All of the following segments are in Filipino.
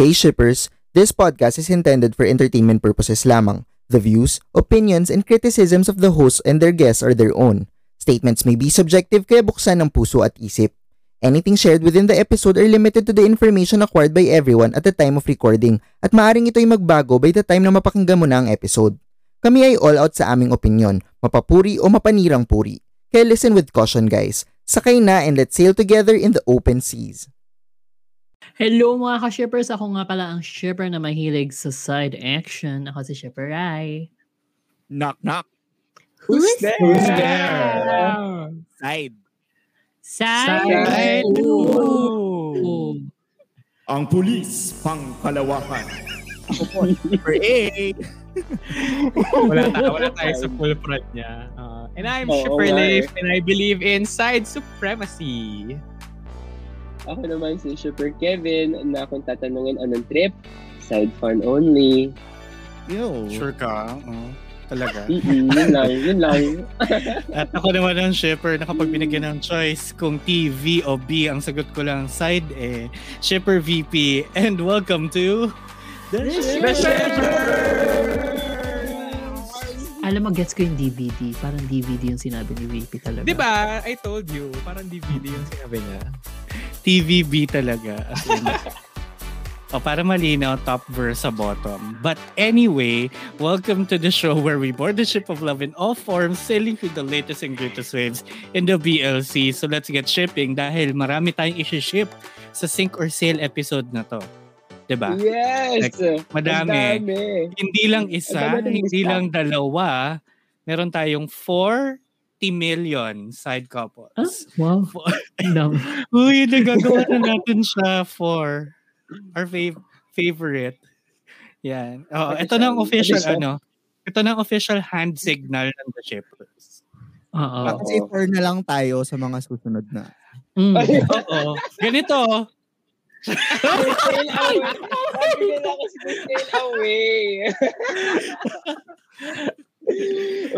Hey shippers, this podcast is intended for entertainment purposes lamang. The views, opinions, and criticisms of the hosts and their guests are their own. Statements may be subjective kaya buksan ng puso at isip. Anything shared within the episode are limited to the information acquired by everyone at the time of recording at maaring ito'y magbago by the time na mapakinggan mo na ang episode. Kami ay all out sa aming opinion, mapapuri o mapanirang puri. Kaya listen with caution guys. Sakay na and let's sail together in the open seas. Hello mga ka-shippers! Ako nga pala ang shipper na mahilig sa side action. Ako si Shipper Rai. Knock, knock. Who's there? Who's there? Side. Side! Side. Ooh. Ang pulis pang kalawakan. For A. wala, ta- wala tayo sa full front niya. Uh, and I'm Oo Shipper Leif, eh. and I believe in side supremacy. Ako naman si Super Kevin na kung tatanungin anong trip, side fun only. Yo. Sure ka? Oo. talaga. Mm-mm, yun lang, yun lang. At ako naman ang shipper na kapag binigyan ng choice kung T, V o B, ang sagot ko lang side eh. Shipper VP. And welcome to The Alam mo, gets ko yung DVD. Parang DVD yung sinabi ni VP talaga. Di ba? I told you, parang DVD yung sinabi niya. TVB talaga. As in, o para malinaw, top verse sa bottom. But anyway, welcome to the show where we board the ship of love in all forms, sailing through the latest and greatest waves in the BLC. So let's get shipping dahil marami tayong isi-ship sa Sink or Sail episode na to. 'Di ba? Yes! Madami. Ang dami. Hindi lang isa, hindi lista. lang dalawa. Meron tayong 40 million side couples. Ah, wow. Ang dami. Uy, nagagawa na natin siya for our fav- favorite. Yan. Oh, ito na ang official ano. Ito na ang official hand signal ng the shippers. Oo. Ako- Kasi four na lang tayo sa mga susunod na. Mm. Oo. Ganito. Sail away. Sabi nila ako si sail away.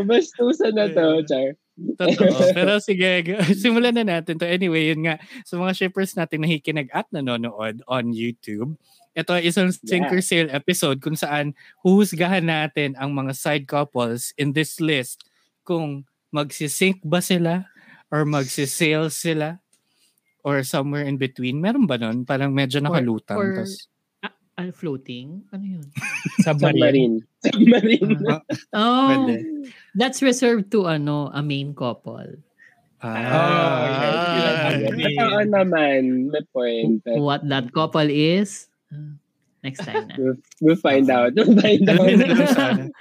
Bastusan na to, Char. Totoo. Pero sige, simulan na natin to. Anyway, yun nga. Sa mga shippers natin nakikinig at nanonood on YouTube, ito ay isang Sinker Sale episode kung saan huhusgahan natin ang mga side couples in this list kung magsisink ba sila or magsisale sila or somewhere in between. Meron ba nun? Parang medyo nakalutang. or- tas- Ah, floating? Ano yun? Submarine. Submarine. Submarine. Oh, Pwede. that's reserved to ano, a main couple. Ah, Ah, okay. Oo naman. May point. What that couple is, uh, next time na. We'll, we'll find out. We'll find out.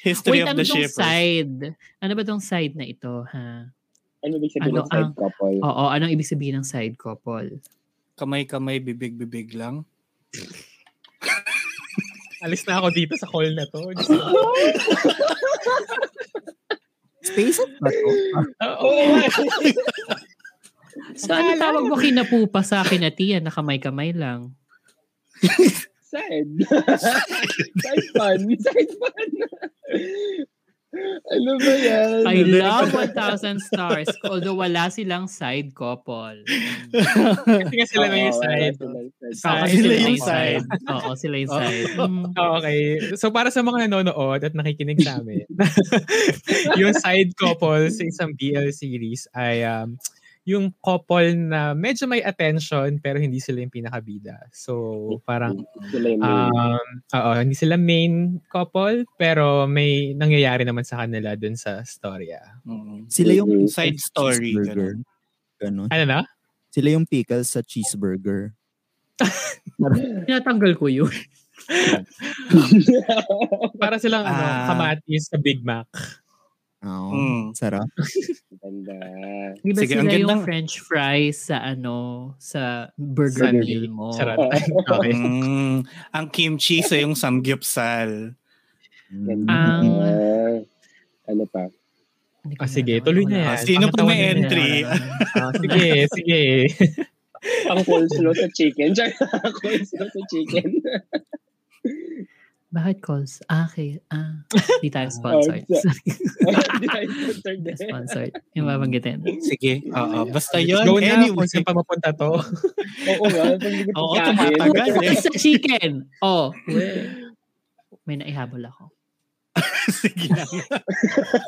History Wait, of ano the shippers. side? Ano ba tong side na ito, ha? Ano ibig sabihin Ano ng side ang- couple? Oo, anong ibig sabihin ng side couple? Kamay-kamay, bibig-bibig lang. Alis na ako dito sa call na to. Space up ba to? Oo. So, ano tawag mo kinapupa sa akin na tiyan na kamay-kamay lang? Side. side fun. Side fun. Ano ba yan? I love 1,000 stars although wala silang side couple. Kasi nga sila na yung side. Sila yung side. Oo, sila yung side. Okay. So para sa mga nanonood at nakikinig sa amin, yung side couple sa isang BL series ay um, yung couple na medyo may attention pero hindi sila yung pinakabida. So parang um, oo, hindi sila main couple pero may nangyayari naman sa kanila dun sa storya. Mm. Sila yung Side story, cheeseburger. Ganon. Ano na? Sila yung pickles sa cheeseburger. Tinatanggal ko yun. Para silang ano, Ah. kamatis sa Big Mac. Oo. Mm. Sarap. Ganda. Di ba Sige, ang sila yung gandang- french fries sa ano, sa burger Sa meal mo? Sarap. Oh, Okay. Mm. Ang kimchi sa yung samgyupsal. Mm. Ang... Ah, ano pa? Ah, sige, tuloy na yan. Sino pa may entry? Ah, sige, sige. Ang coleslaw sa chicken. Char, coleslaw sa chicken. Bakit calls? Ah, okay. Ah, di tayo sponsored. Hindi tayo sponsored eh. sponsored. Yung babanggitin. Sige. Oo. Basta yun. go na Anyway. kung saan pa mapunta to. Oo nga. Oo, tumatagal eh. Sa chicken. Oh, well, may naihabol ako. sige lang.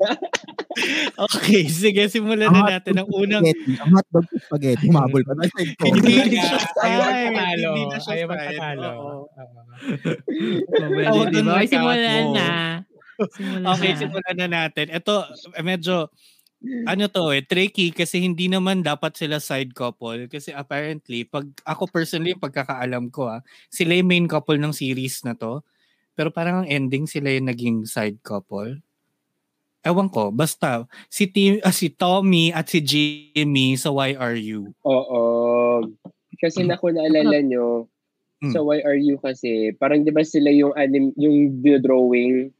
okay. Sige, simulan na natin ang unang. Ang hotdog sa spaghetti. Humabol pa. Side ko. Hindi Hindi siya Ayaw style. Hindi na siya Ayaw style. Oo. Oo. Mabali, Ako di dun ba? Okay, workout simulan mo. na. Simulan Okay, na. simulan na natin. Ito, medyo, ano to eh, tricky kasi hindi naman dapat sila side couple. Kasi apparently, pag ako personally, yung pagkakaalam ko ah, sila yung main couple ng series na to. Pero parang ang ending, sila yung naging side couple. Ewan ko, basta, si, Tim, ah, si Tommy at si Jimmy sa Why Are You? Oo. Kasi na kung naalala nyo, Mm. sa Why Are You kasi, parang di ba sila yung anim, yung drawing,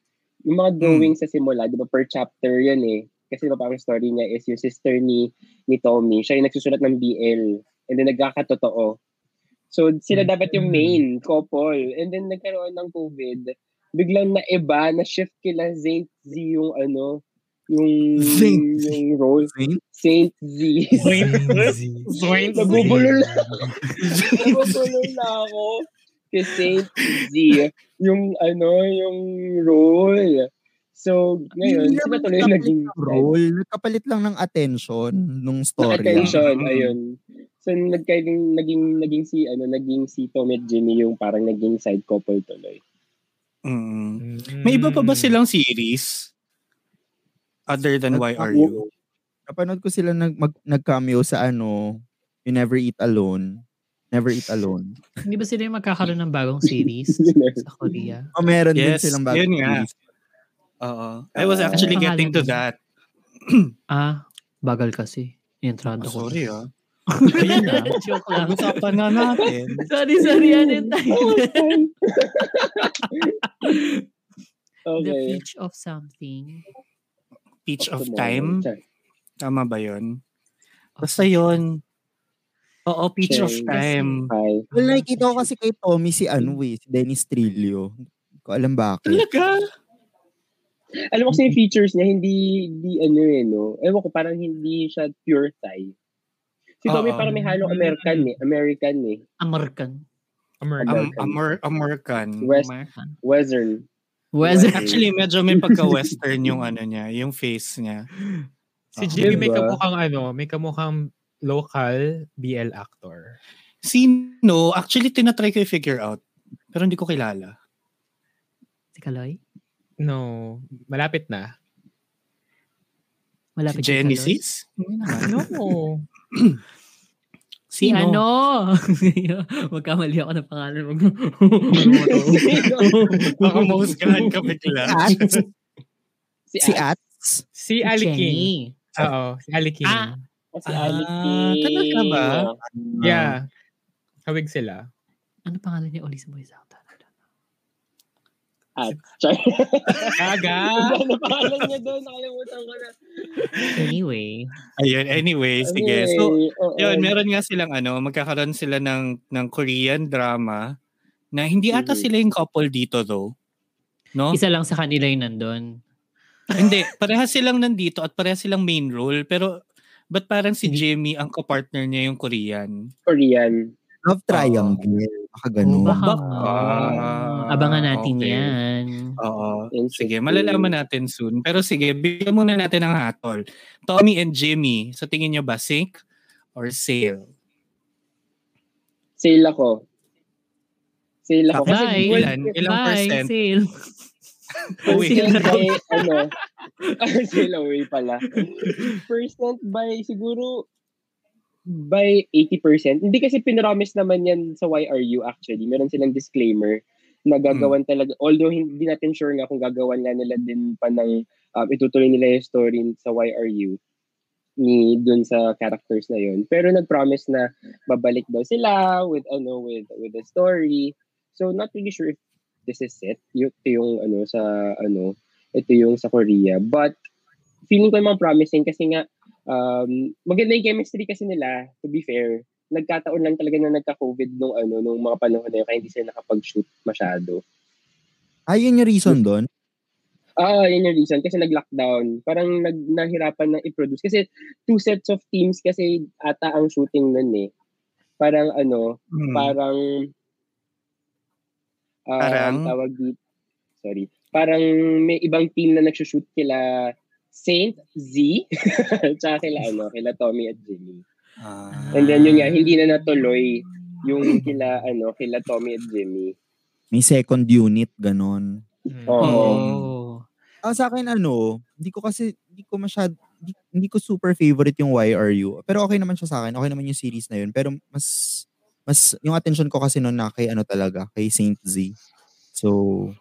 yung mga drawing sa simula, di ba per chapter yan eh. Kasi di ba parang story niya is yung sister ni ni Tommy, siya yung nagsusulat ng BL. And then nagkakatotoo. So sila dapat yung main couple. And then nagkaroon ng COVID, biglang na iba, na shift kila Saint Z yung ano, yung Saint Z. yung role. Saint? Saint Z. Zoink. Nabubulol na. Nabubulol na ako. Kay Saint Z. Yung ano, yung role. So, ngayon, Hindi sila naman tuloy naging role. Nagkapalit lang ng attention nung na story. attention. Mm. Ayun. So, nagkaling, naging, naging si, ano, naging si Tom at Jimmy yung parang naging side couple tuloy. Mm. May iba pa ba silang series? Other than Why Are You? Napanood ko sila nag, mag, nag-cameo sa ano, You Never Eat Alone. Never Eat Alone. Hindi ba sila yung magkakaroon ng bagong series sa Korea? O meron Yes, din silang yun bagong nga. series. Oo. I was actually Ano getting to that. Ah, bagal kasi. Entrado Oh, ko. sorry ah. Ayun na. Joke lang. Pag-usapan na natin. Sorry, sorry. Ano yung title? The okay. Peach of Something. Peach of Tomorrow. Time. Tama ba yun? Basta yun. Oo, Peach of Yes. Time. Well, nakikita ko kasi kay Tommy si ano eh, si Dennis Trillo. Hindi ko alam bakit. Talaga? Alam mo kasi yung features niya, hindi, hindi ano eh, no? Ewan ko, parang hindi siya pure Thai. Si Tommy Oo. parang may halong American eh. American eh. American. American. Am- Amer- American. West, American. Western. Weather. Actually, medyo may pagka-western yung ano niya, yung face niya. Si Ah, Jimmy may diba? kamukhang ano, may kamukhang local BL actor. Sino? Actually, tinatry ko i-figure out. Pero hindi ko kilala. Si Kaloy? No, malapit na. Malapit si Genesis? Hindi naman. No. Si Sino? ano? Magkamali ako ng pangalan. Mag- Baka mahusgahan ka bigla. At, Si, si At. Ats. si Ali King. Jenny. Oo, si Ali King. Ah. Si Ah, Aliki. talaga ba? Yeah. Hawig sila. Ano pangalan ni Oli sa Boy Sauta? At. Char. Gaga! ano pangalan niya doon? Nakalimutan ko na. Anyway. Ayun, anyway, sige. So, Anyway, oo. yun, meron nga silang ano, magkakaroon sila ng, ng Korean drama na hindi ata Mhm. sila yung couple dito though. No? Isa lang sa kanila yung nandun. hindi, parehas silang nandito at parehas silang main role. Pero, ba't parang si. Jamie ang kapartner niya yung Korean? Korean. Love Triangle. Baka ganun. Oh, baka. Baka. Abangan natin Okay. yan. Oo. Sige, malalaman natin soon. Pero sige, bigyan muna natin ng hatol. Tommy and Jimmy, sa tingin nyo ba sync or sale? Sale ako. Sale ako. Kasi Bye. well, Ilan? Ilang Bye, percent? sale. Uwi. Percent by, ano, sale away pala. Percent by, siguro, by 80%. Hindi kasi pinromise naman yan sa YRU actually. Meron silang disclaimer na gagawan talaga. Although hindi natin sure nga kung gagawan nga nila din pa ng, um, itutuloy nila yung story sa YRU ni dun sa characters na yun. Pero nag-promise na babalik daw sila with ano with with the story. So not really sure if this is it. Yung, ito yung ano sa ano, ito yung sa Korea. But feeling ko naman promising kasi nga um, maganda yung chemistry kasi nila, to be fair. Nagkataon lang talaga na nagka-COVID nung ano nung mga panahon na yun kaya hindi sila nakapag-shoot masyado. Ah, yun yung reason doon? Ah, yun yung reason. Kasi nag-lockdown. Parang nag nahirapan na i-produce. Kasi two sets of teams kasi ata ang shooting nun eh. Parang ano, Hmm. parang... ah, Parang? Tawag dito. Sorry. Parang may ibang team na nagsushoot kila Saint Z, tsaka kila ano, kila Tommy at Jimmy. Ah. And then yun nga, hindi na natuloy yung kila ano, kila Tommy at Jimmy. May second unit, ganon. Mm. Oo. Oh. Ah, sa akin ano, hindi ko kasi, hindi ko masyad, hindi, hindi ko super favorite yung YRU. Pero okay naman siya sa akin. Okay naman yung series na yun. Pero mas, mas, yung attention ko kasi noon na kay ano talaga, kay Saint Z. So,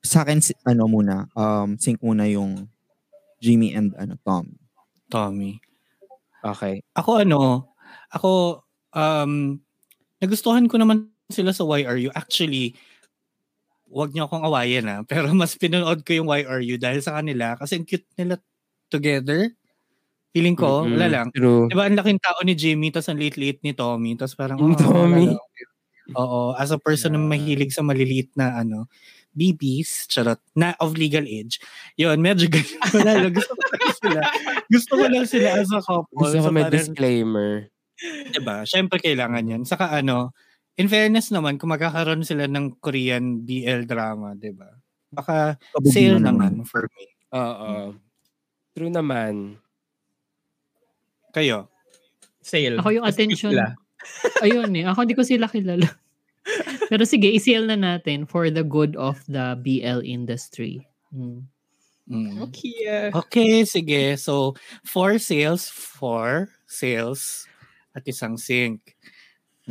sa akin, ano muna, um, sync muna yung Jimmy and ano, Tom. Tommy. Okay. Ako ano, ako, um, nagustuhan ko naman sila sa YRU. Actually, wag niyo akong awayan ah. Pero mas pinanood ko yung YRU dahil sa kanila kasi ang cute nila together. Feeling ko, Mm-mm. wala lang. True. Diba, ang laking tao ni Jimmy, tapos ang liit-liit ni Tommy, tapos parang, oh, Tommy. Oo, as a person na mahilig sa maliliit na ano, BBs, charot, na of legal age. Yun, medyo ganun. Wala lang, gusto ko lang sila. Gusto ko lang sila as a couple. Gusto ko So, may parang- disclaimer. Diba? Siyempre kailangan yan. Saka ano, in fairness naman, kung magkakaroon sila ng Korean BL drama, diba? Baka sale Kabugin naman for me. Oo. True naman. Kayo? Sale. Ako yung attention. Ayun eh. Ako hindi ko sila kilala. Pero sige, i-sale na natin for the good of the BL industry. Hmm. Mm. Okay. ah. Okay, sige. So, four sales, four sales, at isang sync.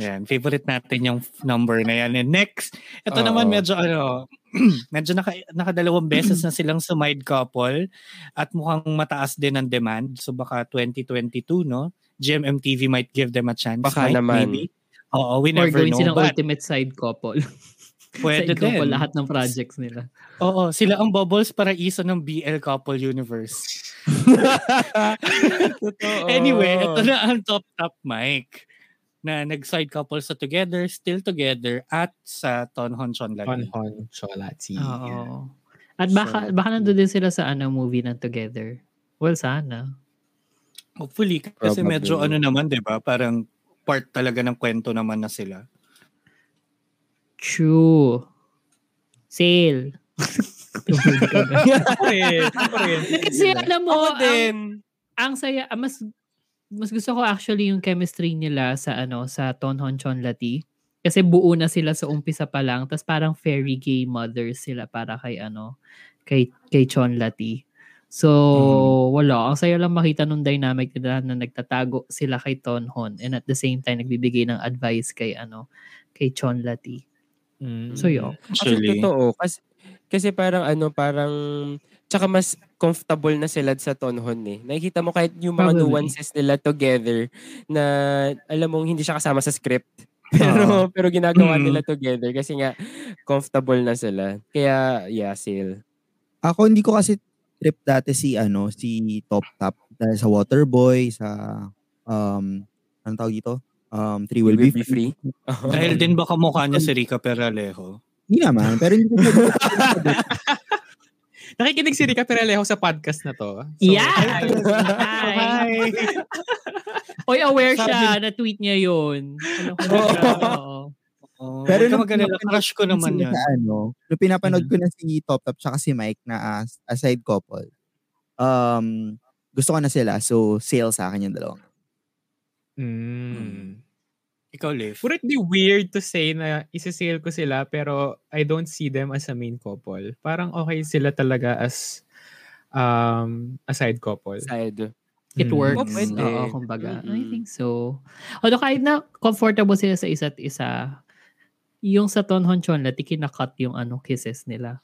Yan, favorite natin yung number na yan. And next, ito Oo. naman medyo ano, medyo naka, nakadalawang beses na silang sumide couple at mukhang mataas din ang demand. So baka 2022, no? GMMTV might give them a chance. Baka might, naman. Maybe. Oo, we Or never gawin know. silang But ultimate side couple. pwede side couple din. lahat ng projects nila. Oo, sila ang bubbles para isa ng BL couple universe. Anyway, ito na ang top top mic na nag-side couple sa Together, Still Together, at sa Tonhon Chonlagi. Hon-hon, Cholati. Oo. At baka, So, baka nandun din sila sa ano, movie ng Together. Well, sana. Hopefully, kasi Probably. medyo ano naman, di ba? Parang part talaga ng kwento naman na sila. True. Sale. Kasi alam mo, Ako ang, din. ang saya, ah, mas mas gusto ko actually yung chemistry nila sa ano sa Tonhon Chonlati. Kasi buo na sila sa umpisa pa lang, tapos parang fairy gay mothers sila para kay ano, kay kay Chonlati. So, wala. Ang saya lang makita nung dynamic nila na nagtatago sila kay Tonhon and at the same time nagbibigay ng advice kay ano, kay Chonlati. Mm. So, yun. Actually, Actually, totoo. Kasi, kasi parang ano, parang, tsaka mas comfortable na sila sa tonhon eh. Nakikita mo kahit yung mga Probably. nuances nila together na alam mong hindi siya kasama sa script. Pero pero ginagawa Mm. nila together kasi nga comfortable na sila. Kaya yeah, sale. Ako hindi ko kasi trip dati si ano, si Top Top dahil sa Waterboy, sa um anong tawag dito? Um, Three Will, Be, Free. Dahil din baka mukha niya si Rica Peralejo. Hindi naman, pero hindi ko Nakikinig si Rica Peralejo sa podcast na to. So, Yeah! Hi! Oy, aware Sabi- siya na tweet niya yun. Siya. Oo. Oh, Pero nung pinapanood crush ko naman yan. Sa, ano, nung pinapanood ko na si Top Top tsaka si Mike na as, as side couple, um, gusto ko na sila. So, sale sa akin yung dalawang. Mm. Ikaw, Liv. Would it be weird to say na isasale ko sila pero I don't see them as a main couple? Parang okay sila talaga as um, a side couple. Side. It Mm. works. Oh, pwede. Oo, kumbaga. I Mm-mm. think so. Although kahit na comfortable sila sa isa't isa, yung sa Tonhon Chonlati, kinakat yung ano, kisses nila.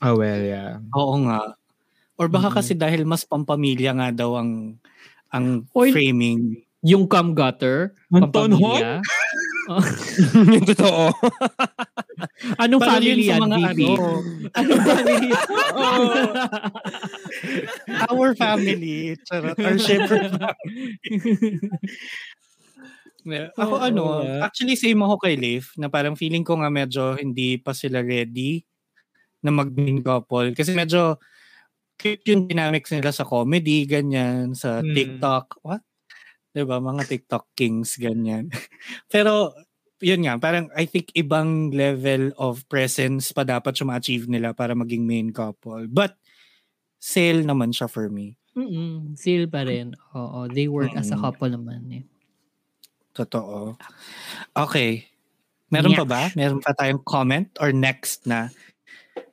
Oh, well, yeah. Oo nga. Or baka Mm. kasi dahil mas pampamilya nga daw ang ang Oy. framing. Yung cum gutter, Ang pampamilya. Oh. yung totoo. Anong Parang family yan, mga VP? ano, Anong family? our family. Charot. Our shepherd family. Yeah. Ako Oo ano, nga. actually same ako kay Leif na parang feeling ko nga medyo hindi pa sila ready na mag-main couple. Kasi medyo cute yung dynamics nila sa comedy, ganyan, sa Hmm. TikTok. What? 'Di ba Mga TikTok kings, ganyan. Pero, yun nga, parang I think ibang level of presence pa dapat siya ma-achieve nila para maging main couple. But, sale naman siya for me. Mm-mm. Seal pa rin. Oo, they work as a couple naman eh. Totoo. Okay. Meron Yeah. pa ba? Meron pa tayong comment or next na?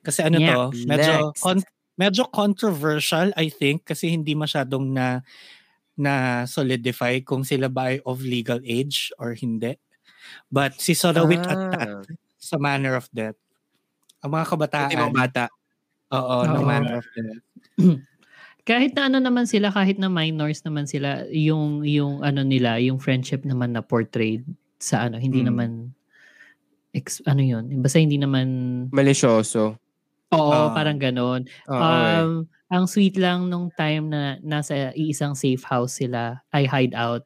Kasi ano Yeah. to, medyo Next. con- medyo controversial I think kasi hindi masyadong na na solidify kung sila ba ay of legal age or hindi. But si Sorawit at Ah. Tat sa Manner of Death. Ang mga kabataan. Ultimong bata. Oo, ng Oo. Manner of Death. Kahit na ano naman sila, kahit na minors naman sila, yung yung ano nila, yung friendship naman na portrayed sa ano, hindi Mm. naman ex, ano yun, basta hindi naman Malisyoso. Oo, Ah. parang ganon. Oo, eh. Um, ang sweet lang nung time na nasa iisang safe house sila, ay hideout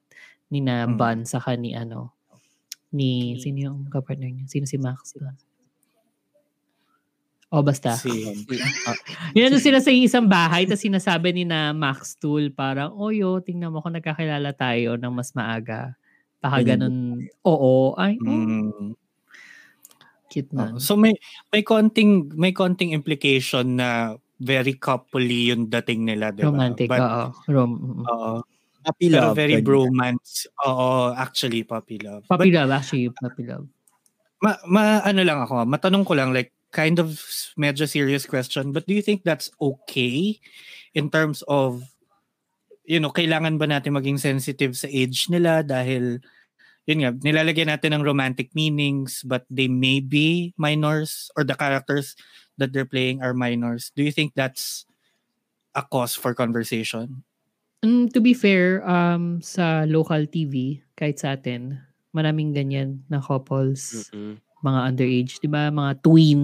ni na Mm. Bun saka ni ano, ni, sino yung kapartner niya? Sino si Max? ba? O basta. Si, Yan sila sa isang bahay, tapos sinasabi ni na Max Tool, parang, oh yo, tingnan mo kung nagkakilala tayo ng mas maaga. Baka ganun. Oo. Ay, oh, mm, cute na. So may may konting may konting implication na very coupley yung dating nila, 'di ba? Romantic, But, oo. Rom, mm. oo. Puppy Pero love. very ganyan. bromance. Oo, actually puppy love. Puppy But love, actually, puppy love. ma, ma ano lang ako, matanong ko lang like kind of medyo serious question, but do you think that's okay in terms of you know, kailangan ba natin maging sensitive sa age nila dahil yun nga, nilalagyan natin ng romantic meanings but they may be minors or the characters that they're playing are minors. Do you think that's a cause for conversation? Mm, to be fair, um, sa local TV, kahit sa atin, maraming ganyan na couples, Mm-mm. Mga underage, di ba? Mga twin,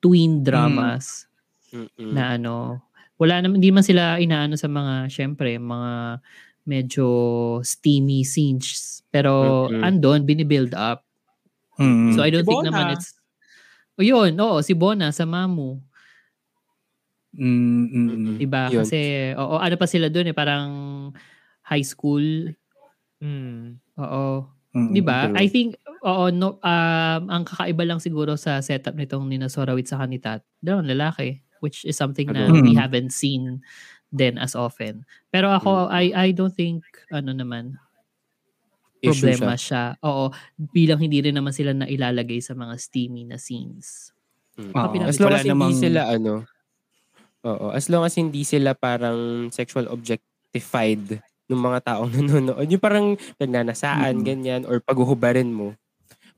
twin dramas Mm-mm. na ano, wala naman, hindi man sila inaano sa mga, syempre, mga medyo steamy scenes. Pero Mm-mm. andon, binibuild up. Mm. So I don't Si think Bona. naman it's, o yun, oo, si Bona sa Mamu. Mm, mm, mm. Diba? Yun. Kasi, oo, ano pa sila dun eh, parang high school. Mm. Oo. Mm, 'Di ba? I think oo no um ang kakaiba lang siguro sa setup nitong ni Sorawit sa Kanitat. Dalawang lalaki which is something na Ano? we Mm. haven't seen then as often. Pero ako Mm. I I don't think ano naman problema siya. Oo, bilang hindi rin naman sila na ilalagay sa mga steamy na scenes. Mm. Kapila- As long as hindi namang- sila ano, oo, as long as hindi sila parang sexual objectified ng mga taong nanonood. Yung parang nagnanasaan, Mm. ganyan, or paghuhubarin mo.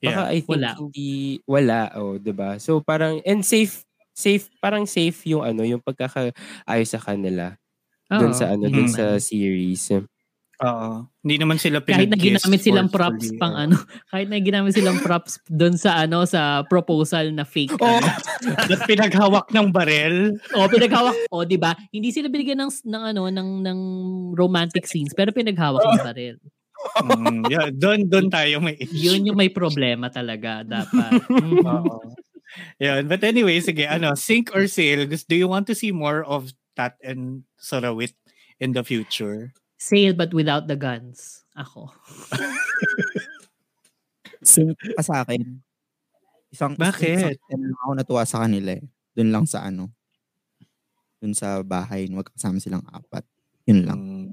Baka Yeah. I think Wala. hindi, wala, oh, ba So parang, and safe, safe, parang safe yung ano, yung pagkakaayos sa kanila. Doon Oo, sa ano, doon naman. sa series. Oo. Hindi naman sila kahit na ginamit silang props pang ano, kahit na ginamit silang props doon sa ano sa proposal na fake Oh, ano. Pinaghawak ng barel? O, pinaghawak. O, di ba? Hindi sila binigyan ng, ng, ano, ng, ng romantic scenes, pero pinaghawak ng baril. Mm, yeah, doon doon tayo may issue. Yun yung may problema talaga, dapat. Mhm. Oo. Yun. But anyway, sige, ano, sink or sail, do you want to see more of Tat and Sorawit in the future? Sail but without the guns. Ako. Sink pa sa akin. Isang, Bakit? Isang, ako natuwa sa kanila eh. Doon lang sa ano. Doon sa bahay. Magkasama silang apat. Yun lang. Mm,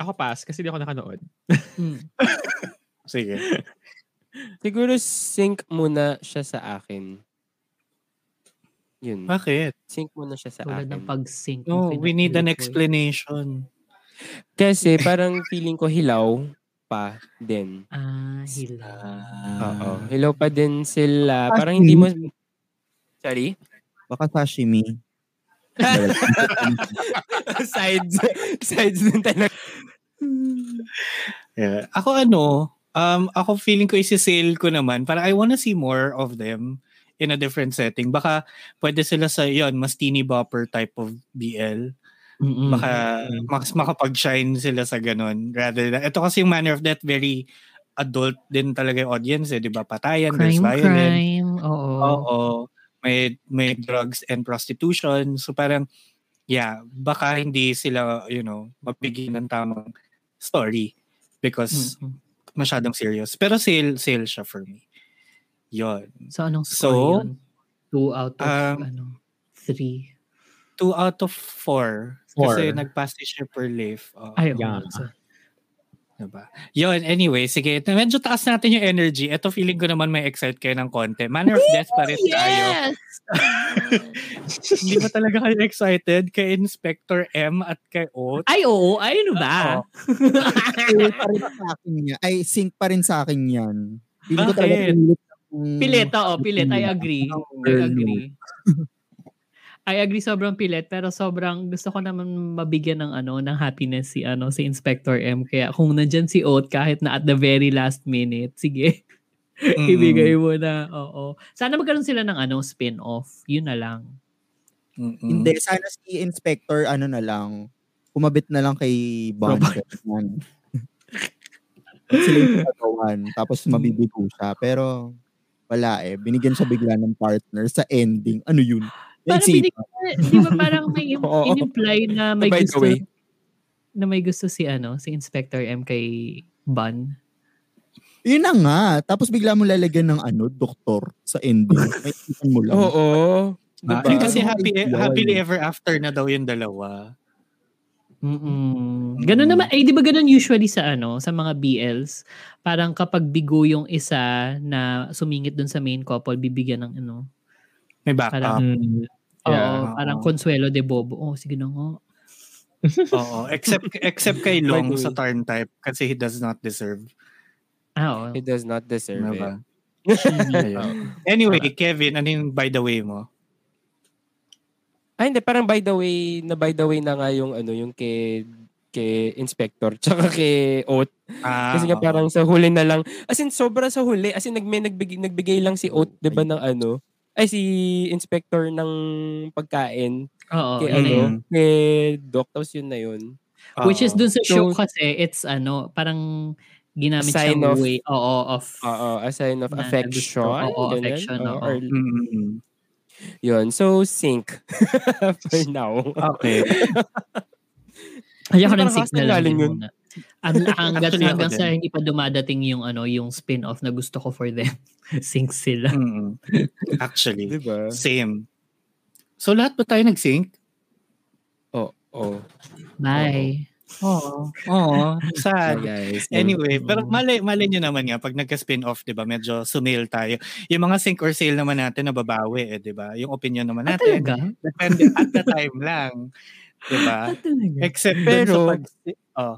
Ako pass kasi di ako nakanood. Mm. sige. Siguro sync muna siya sa akin. Yun. Bakit? Sync muna siya sa Tulad akin. ng pag-sync. No, we need an explanation. Kasi parang feeling ko hilaw pa din. Ah, hila. Oo. Hilaw pa din sila. Parang hindi mo... Sorry? Baka sashimi. sides. sides din talaga. Yeah. Ako ano, um, ako feeling ko isi-sale ko naman. Para I wanna see more of them in a different setting. Baka pwede sila sa, yon mas teeny bopper type of BL. Mm-mm. Baka mas makapag-shine sila sa ganun. Rather than, ito kasi yung manner of death, very adult din talaga yung audience eh, di ba? Patayan, there's crime, violence. crime. Oo. Oo. may may drugs and prostitution. So parang yeah, baka hindi sila, you know, mabigyan ng tamang story because Mhm. masyadong serious. Pero sale sale siya for me. Yon. So, anong score So, yun? Two out of, um, ano, three. Two out of four. Four. Kasi nag-pass si Shipper Leaf. Oh, Ay, Yeah. So, diba? Yun, anyway, sige. Medyo taas natin yung energy. Ito feeling ko naman may excite kayo ng konti. Manner of Death pa rin tayo. yes! Hindi ba talaga kayo excited kay Inspector M at kay Oat? Ay, oo. Ay, ano ba? Sync pa rin sa akin yan. Ay, sync pa rin sa akin yan. Feeling ko talaga Bakit? pilit Pilit, oo. Pilit. I agree. I agree. I agree sobrang pilit pero sobrang gusto ko naman mabigyan ng ano ng happiness si ano si Inspector M kaya kung nandiyan si Oat kahit na at the very last minute sige Mm. ibigay mo na oo sana magkaroon sila ng ano spin-off yun na lang Mm-mm. Hindi, sana si Inspector, ano na lang, kumabit na lang kay Bond. Sila yung kagawan, tapos mabibigo siya. Pero, wala eh. Binigyan siya bigla ng partner sa ending. Ano yun? Parang binigyan, di ba parang may in-imply na may By gusto way. na may gusto si ano si Inspector M kay Bun Yun na nga. Tapos bigla mo lalagyan ng ano, doktor sa ending. May isipan mo lang. Oo. Diba? eh, kasi Ano happy, happily ever after na daw yung dalawa. Mm-mm. Ganun naman, eh di ba ganun usually sa ano, sa mga BLs, parang kapag bigo yung isa na sumingit dun sa main couple, bibigyan ng ano, May backup. Parang- Mm. Oo, Yeah. parang Consuelo de Bobo. Oh, sige na nga. Oo. Except, except kay Long sa turn type kasi he does not deserve. Ah, oo. He does not deserve Diba? it. Anyway, Kevin, ano yung by the way mo? Ay, hindi. Parang by the way, na by the way na nga yung ano, yung kay kay Inspector tsaka kay Oat. Ah, Kasi nga oo. parang sa huli na lang. As in, sobra sa huli. As in, nagme, nagbigay, nagbigay lang si Oat, di ba, ng ano. Ay, si Inspector ng pagkain. Oo, kay, ano, yun. kay Doc. Tapos yun na yun. Which is dun sa show So- kasi, it's ano, parang ginamit Sign siyang of- way, oo, of, Oo, a sign of Na affection. Oo, affection, Oo, or- Mm-mm. yun. So, sync. For now. Okay. Kaya ko ng signal lang yun. muna. Ang hanggang, Actually, hanggang sa hindi pa dumadating yung ano yung spin-off na gusto ko for them. Sync sila. Mm-mm. Actually, Di ba? same. So lahat ba tayo nag-sync? Oo. Oh, Bye. Oo. Oo. Sad. guys. Anyway, pero mali, mali nyo naman nga, pag nagka-spin-off, di ba, medyo sumail tayo. Yung mga sync or sale naman natin, nababawi, eh, di ba? Yung opinion naman Ah, natin, talaga? depende at the time lang. Di ba? Ah? Except Pero- sa pag... Oh,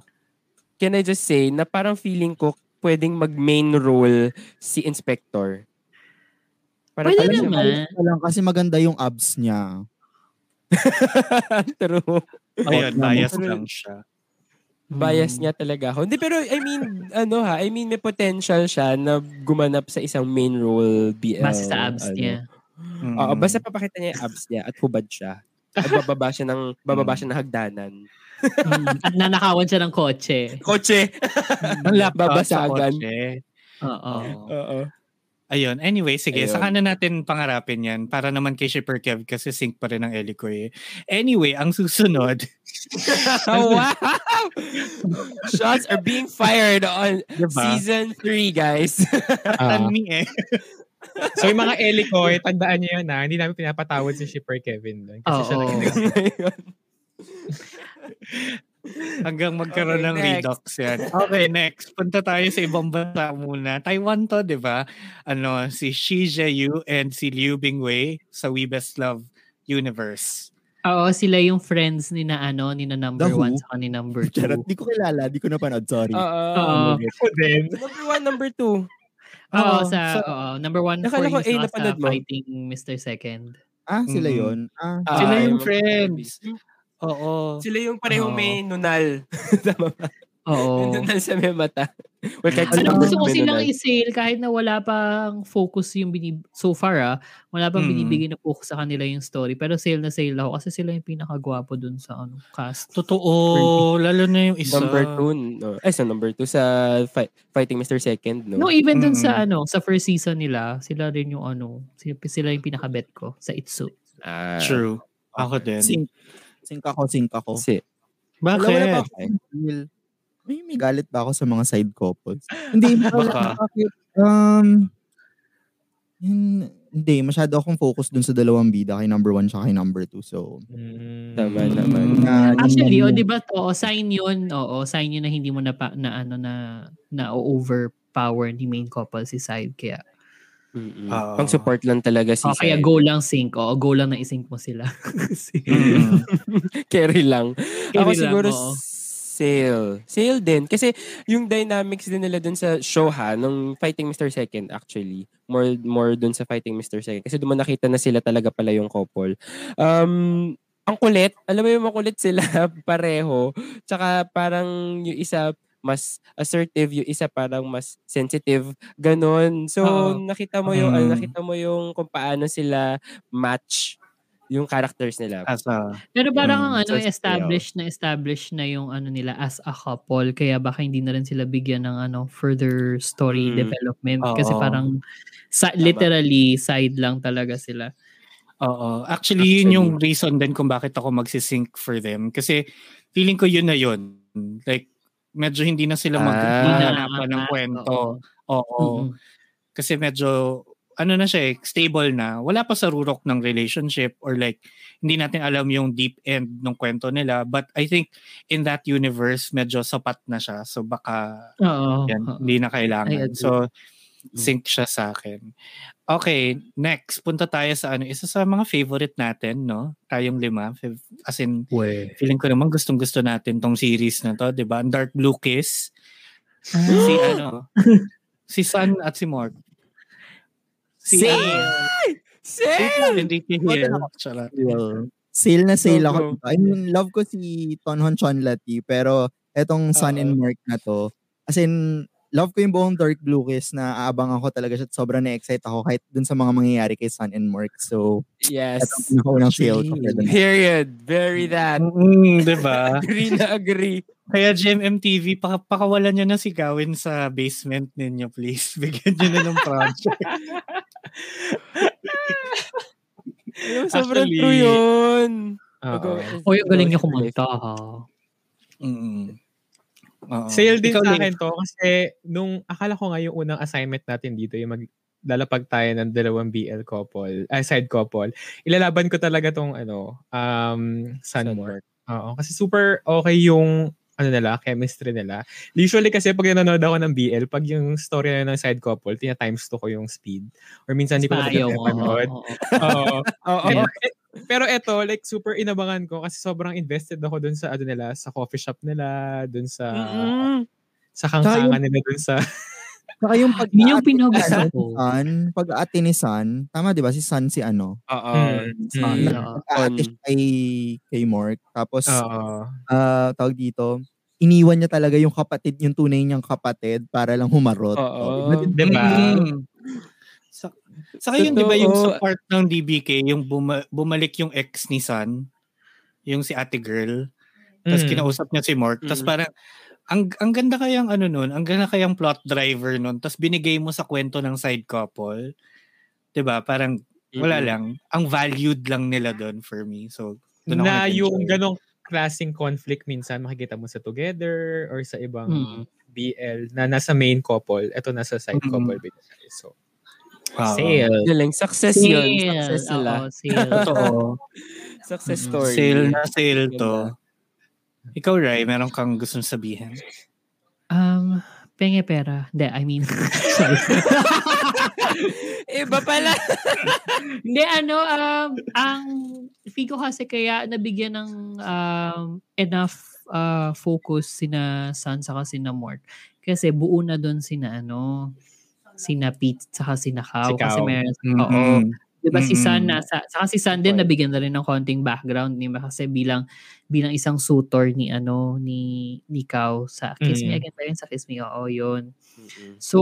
Can I just say na parang feeling ko pwedeng mag-main role si Inspector. Parang Pwede siya- naman. Pa lang kasi maganda yung abs niya. True. ayun, bias lang siya. Bias Hmm. niya talaga ako. Hindi, pero I mean, ano ha, I mean, may potential siya na gumanap sa isang main role BL. Basta sa abs ano. niya. Mm. Oo, basta papakita niya yung abs niya at hubad siya. At bababa siya ng, bababa siya ng hagdanan. Mm. At nanakawan siya ng kotse. Kotse! Ang laptop sa Babasagan. kotse. Oo. Oo. Ayun. Anyway, sige. Ayun. Saka na natin pangarapin yan para naman kay Shipper Kev kasi sync pa rin ang Elicoy. Anyway, ang susunod. Oh, wow! Shots are being fired on Diba? season 3, guys. Ah, Tanmi eh. So yung mga Elikoy, tandaan niyo yun ha, hindi namin pinapatawad si Shipper Kevin doon. Kasi siya Oo. lang yung Hanggang magkaroon Okay, ng next. redux yan. Okay, next. Punta tayo sa ibang bansa muna. Taiwan to, di ba? Ano, si Shi Jae-yu and si Liu Bingwei sa We Best Love Universe. Oo, sila yung friends ni na ano, ni na number The one sa ni number two. Charot, di ko kilala, di ko napanood, sorry. Oo. Ako din. Number one, number two. Oo, sa, so- oo, number one for ko, you eh, sa, mo. fighting Mr. Second. ah, sila Mhm. yun? Ah, Ah, Sila yung yung- friends. Oo. Sila yung parehong Oo. may nunal. Tama ba? Oo. Nandun sa may mata. Well, kahit Ano number gusto ko silang i-sale kahit na wala pang focus yung binib so far ah, wala pang Mm. binibigay na focus sa kanila yung story pero sale na sale ako kasi sila yung pinakagwapo dun sa ano cast. Totoo. Lalo na yung isa. Number two, no. Ay, sa number two, sa Fi- Fighting Mr. Second, no? No, even dun sa Mm. ano, sa first season nila, sila rin yung ano, sila, sila yung pinakabet ko sa Itsu. Ah, True. Ako din. Sink, sink ako, sink ako. Kasi, Wala, wala Bakit? May, may galit ba ako sa mga side couples? Hindi, Baka. Um, hin- hindi, masyado akong focus dun sa dalawang bida, kay number one tsaka kay number two. So, Mm. tama naman. na, Actually, o di ba to, sign yun, oo, sign yun na hindi mo na, pa, na ano na, na overpower ni main couple si side. Kaya, Mm-mm. Oo. Pang support lang talaga si oh, kaya go lang sync. Oo, go lang na isync mo sila. Si- Mm. Carry lang. Carry Ako lang, siguro oo. Sale. Sale din. Kasi yung dynamics din nila dun sa show ha, nung Fighting Mr. Second actually. More more dun sa Fighting Mr. Second. Kasi doon nakita na sila talaga pala yung couple. Um, ang kulit. Alam mo yung makulit sila pareho. Tsaka parang yung isa mas assertive, yung isa parang mas sensitive, ganon. So, Oo. nakita mo yung, ano, Mm. nakita mo yung kung paano sila match yung characters nila. Asa. Pero parang ang ano, so, established na established na yung ano nila as a couple. Kaya baka hindi na rin sila bigyan ng ano further story Mm. development. Kasi Oo. parang sa, literally side lang talaga sila. Oo. Actually, yun yung reason din kung bakit ako magsisync for them. Kasi feeling ko yun na yun. Like, medyo hindi na sila Ah. maghahanapan ng Oo. kwento. Oo. Mm-mm. Kasi medyo, ano na siya eh, stable na. Wala pa sa rurok ng relationship or like, hindi natin alam yung deep end ng kwento nila. But I think in that universe, medyo sapat na siya. So baka Oo. yan, oo. hindi na kailangan. So, sync siya sa akin. Okay, next. Punta tayo sa ano, isa sa mga favorite natin, no? Tayong lima. As in, We. feeling ko naman gustong-gusto natin tong series na to, 'di ba? Dark Blue Kiss. si ano, si Sun at si Morg. Si ano, Sale! Hindi Hill. Charot. sale na sale ako. dito. I mean, love ko si Tonhon Chonlati, pero etong Sun and Mark na to, as in, love ko yung buong Dark Blue Kiss na aabangan ko talaga siya at sobrang na-excite ako kahit dun sa mga mangyayari kay Sun and Mark. So, Yes. etong pinakaunang sale. Period. Very that. Mm, 'di ba? Agree na agree. Kaya GMMTV, paka pakawalan niyo na si Gawin sa basement ninyo, please. Bigyan niyo na ng project. Ayun, sobrang Actually, true yun. Oo. Oy, ang galing niya kumanta ha. Mm. Oo. Sale din Ikaw, sa akin to kasi nung akala ko nga yung unang assignment natin dito yung mag lalapag tayo ng dalawang BL couple, ay side couple. Ilalaban ko talaga tong ano, um Sunmore. Oo, kasi super okay yung ano nila, chemistry nila. Usually kasi pag nanonood ako ng BL, pag yung story na ng side couple, tina times 2 ko yung speed. Or minsan hindi ko na napanood. oo. Oo. Pero, eto, like super inabangan ko kasi sobrang invested ako dun sa ano nila, sa coffee shop nila, dun sa Mm-mm. sa kangkangan nila dun sa Saka yung pag Yun yung ni pinagusto ko. Sun, pag-ate ni Sun, tama di ba? Si Sun si ano? Oo. Mm, mm. Pag-ate siya kay, kay Mark. Tapos, ah, tawag dito, iniwan niya talaga yung kapatid, yung tunay niyang kapatid para lang humarot. Oo. Di ba? Mm. Sa, saka yun, di ba yung sa part ng DBK, yung buma- bumalik yung ex ni Sun, yung si ate girl, tapos Mm. kinausap niya si Mark, tapos Mm. parang, ang, ang ganda kayang ano nun, ang ganda kayang plot driver nun, tapos binigay mo sa kwento ng side couple, di ba? Parang, wala Mm-mm. lang, ang valued lang nila doon for me. So, doon na yung ganong klaseng conflict minsan makikita mo sa Together or sa ibang Mm. BL na nasa main couple, eto nasa side Mm. couple. So, Oo. sale. Galing. Success yun. Success Sale. sila. Oo, sale. Totoo. Success Mm-mm. story. Sale na sale to. Ikaw, Rai, meron kang gustong sabihin? Um, penge pera. Hindi, I mean, sorry. Iba pala. Hindi, ano, um, ang ko kasi kaya nabigyan ng um, enough uh, focus sina San saka sina Mort. Kasi buo na doon sina ano, sina Pete saka sina Kao. Si Kasi Kao. meron, Mhm. oo, 'Di ba si Sun Mm-mm. nasa saka si Sun din nabigyan na rin ng konting background ni kasi bilang bilang isang suitor ni ano ni ni Kao sa Kiss Me Mm. Again ba yun sa Kiss Me oo yun. Mm-mm. So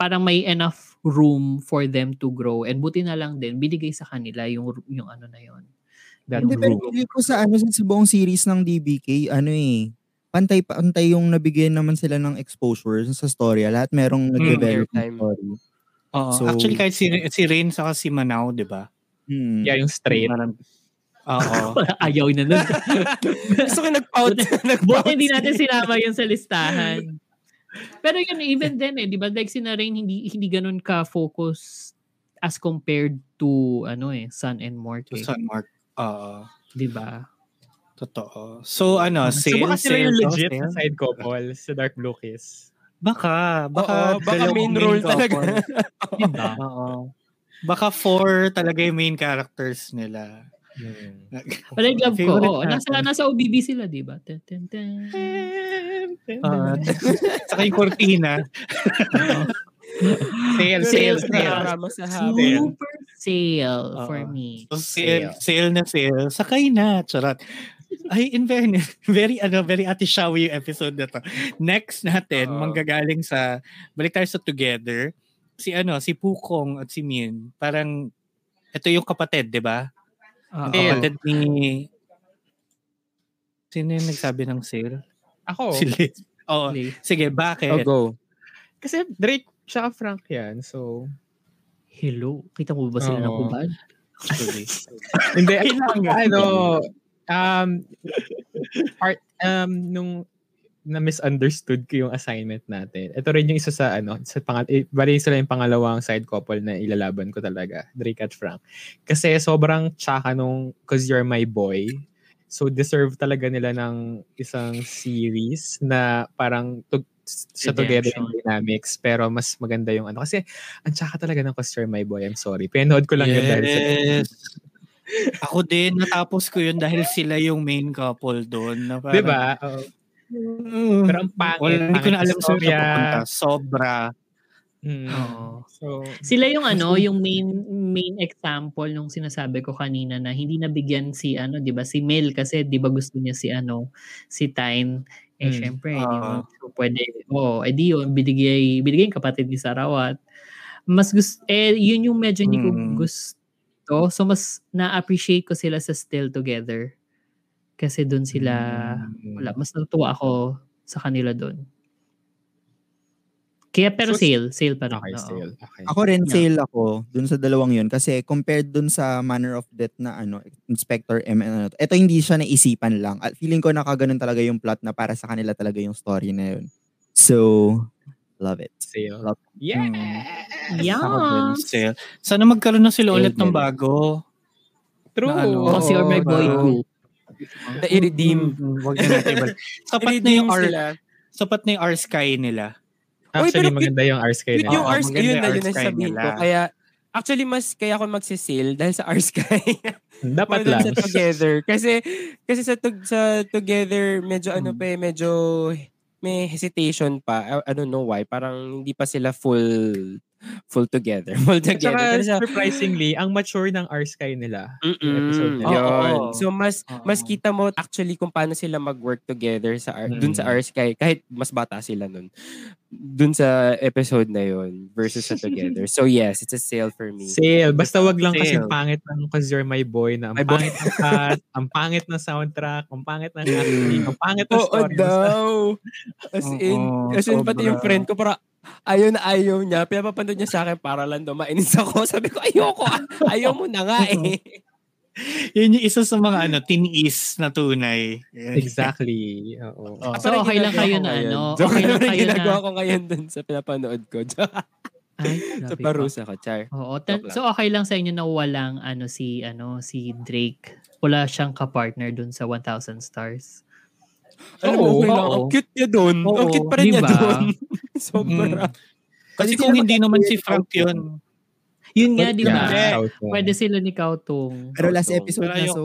parang may enough room for them to grow and buti na lang din binigay sa kanila yung yung ano na yun. That Hindi, pero room. feeling ko sa ano sa buong series ng DBK, ano eh, pantay-pantay yung nabigyan naman sila ng exposure sa story. Lahat merong nag-develop ng story. Oo. So- Actually, kahit si, si Rain saka si Manao, di ba? Hmm. Yeah, yung straight. Parang- Oo. Ayaw na nun. Gusto ko nag-out. Buti hindi natin sinama yun sa listahan. Pero yun, even then eh, di ba? Like si Rain, hindi, hindi ganun ka-focus as compared to, ano eh, Sun and Mork eh. Sun Mark. Oo. Di ba? Totoo. So, ano, So sale, baka sila yung legit sale? na side couple sa Dark Blue Kiss. Baka. Baka, Oo, baka main role talaga. Diba? Oo. Baka four talaga yung main characters nila. Pero I love ko. Oh, nasa, nasa OBB sila, di ba? Ten, ten, ten. Ah, saka yung cortina. Sale, Sale, sale. Super sale for me. So, sale, sale na sale. Sakay na. Charot. Ay, in fairness, very, ano, very atishawi yung episode na to. Next natin, Oo. manggagaling sa, balik tayo sa Together. Si ano, si Pukong at si Min, parang, ito yung kapatid, di ba? Oo. Sale. Kapatid ni, sino yung nagsabi ng sale? Ako. Si Liz. Oo. Play. Sige, bakit? Oh, go. Kasi Drake tsaka Frank yan. So, Hello. Kita mo ba sila ng Oo. kubad? Hindi, ano, um, part, um, nung na misunderstood ko yung assignment natin. Ito rin yung isa sa ano, sa pangal eh, bali sila yung pangalawang side couple na ilalaban ko talaga, Drake at Frank. Kasi sobrang tsaka nung Cause You're My Boy. So deserve talaga nila ng isang series na parang tug- sa together yung dynamics pero mas maganda yung ano kasi ang tsaka talaga ng Cause You're My Boy I'm sorry pinanood ko lang yun dahil sa Yes. Ako din, natapos ko yun dahil sila yung main couple doon. Na parang, Di ba? Oo. Mm, Pero ang pangit, Wala, hindi ko na alam sa saan pupunta. Sobra. Mm. Oo. So, Sila yung ano, yung main main example nung sinasabi ko kanina na hindi nabigyan si ano, 'di ba? Si Mel kasi 'di ba gusto niya si ano, si Tyne. Eh Mm. syempre, mo so, pwede. Oh, eh di yun, binigay binigay yung kapatid ni Sarawat. Mas gusto eh yun yung medyo hindi ko Mm. Gusto. So mas na-appreciate ko sila sa Still Together. Kasi doon sila Mm. wala, mas natutuwa ako sa kanila doon. Kaya pero So, sale, sale pa rin. okay, oo. still. Okay. Ako rin Yeah. sale ako dun sa dalawang yun kasi compared dun sa Manner of Death na ano Inspector M ano, ito hindi siya naisipan lang. At feeling ko nakaganon talaga yung plot na para sa kanila talaga yung story na yun. So love it. Sale. Love Yeah! Yes. sale. Sana magkaroon na sila ulit ng bago. True. Na ano, Kasi you're my boy group. Na i-redeem. Mm, Wag na natin. Sapat na yung R, sapat na yung R Sky nila. Actually, Uy, pero maganda yung R-Sky na. yung maganda yun yung na yun Sky sabihin ko. nila. Kaya, actually, mas kaya ako magsisale dahil sa R Sky. Dapat lang. sa together. Kasi, kasi sa, tug- sa together, medyo ano Hmm. pa eh, medyo may hesitation pa. I, I don't know why. Parang hindi pa sila full full together. Full At together. saka, Pero sa, surprisingly, ang mature ng R-Sky nila. episode nila. yun. Oo. So mas Oo. mas kita mo actually kung paano sila mag-work together sa R- dun sa Mm. R Sky kahit mas bata sila nun. Dun sa episode na yun versus sa together. So yes, it's a sale for me. Sale. Basta wag lang kasi pangit ng Cause You're My Boy na ang My boy. pangit ng cast, ang pangit ng soundtrack, ang pangit ng acting, ang pangit ng Oo story. daw. As in, as in pati yung friend ko para ayaw na ayaw niya. Pinapapanood niya sa akin para lang daw mainis ako. Sabi ko, ayoko. ah. Ayaw mo na nga eh. Yun yung isa sa mga ano, tiniis na tunay. Exactly. Oo. Oo. So, okay lang kayo na ano, okay lang kayo na- ginagawa ko ngayon dun sa pinapanood ko. Ay, sa parusa ko, Char. Oo, ta- Joke lang. so okay lang sa inyo na walang ano si ano si Drake. Wala siyang ka-partner dun sa 1000 stars. Alam mo, okay lang. Ang cute niya doon. Ang cute pa rin niya diba? doon. Sobra. Kasi kung hindi naman si Frank yun, Yun nga, di ba? Yeah. Pwede sila ni Kautong. Pero last episode pero na so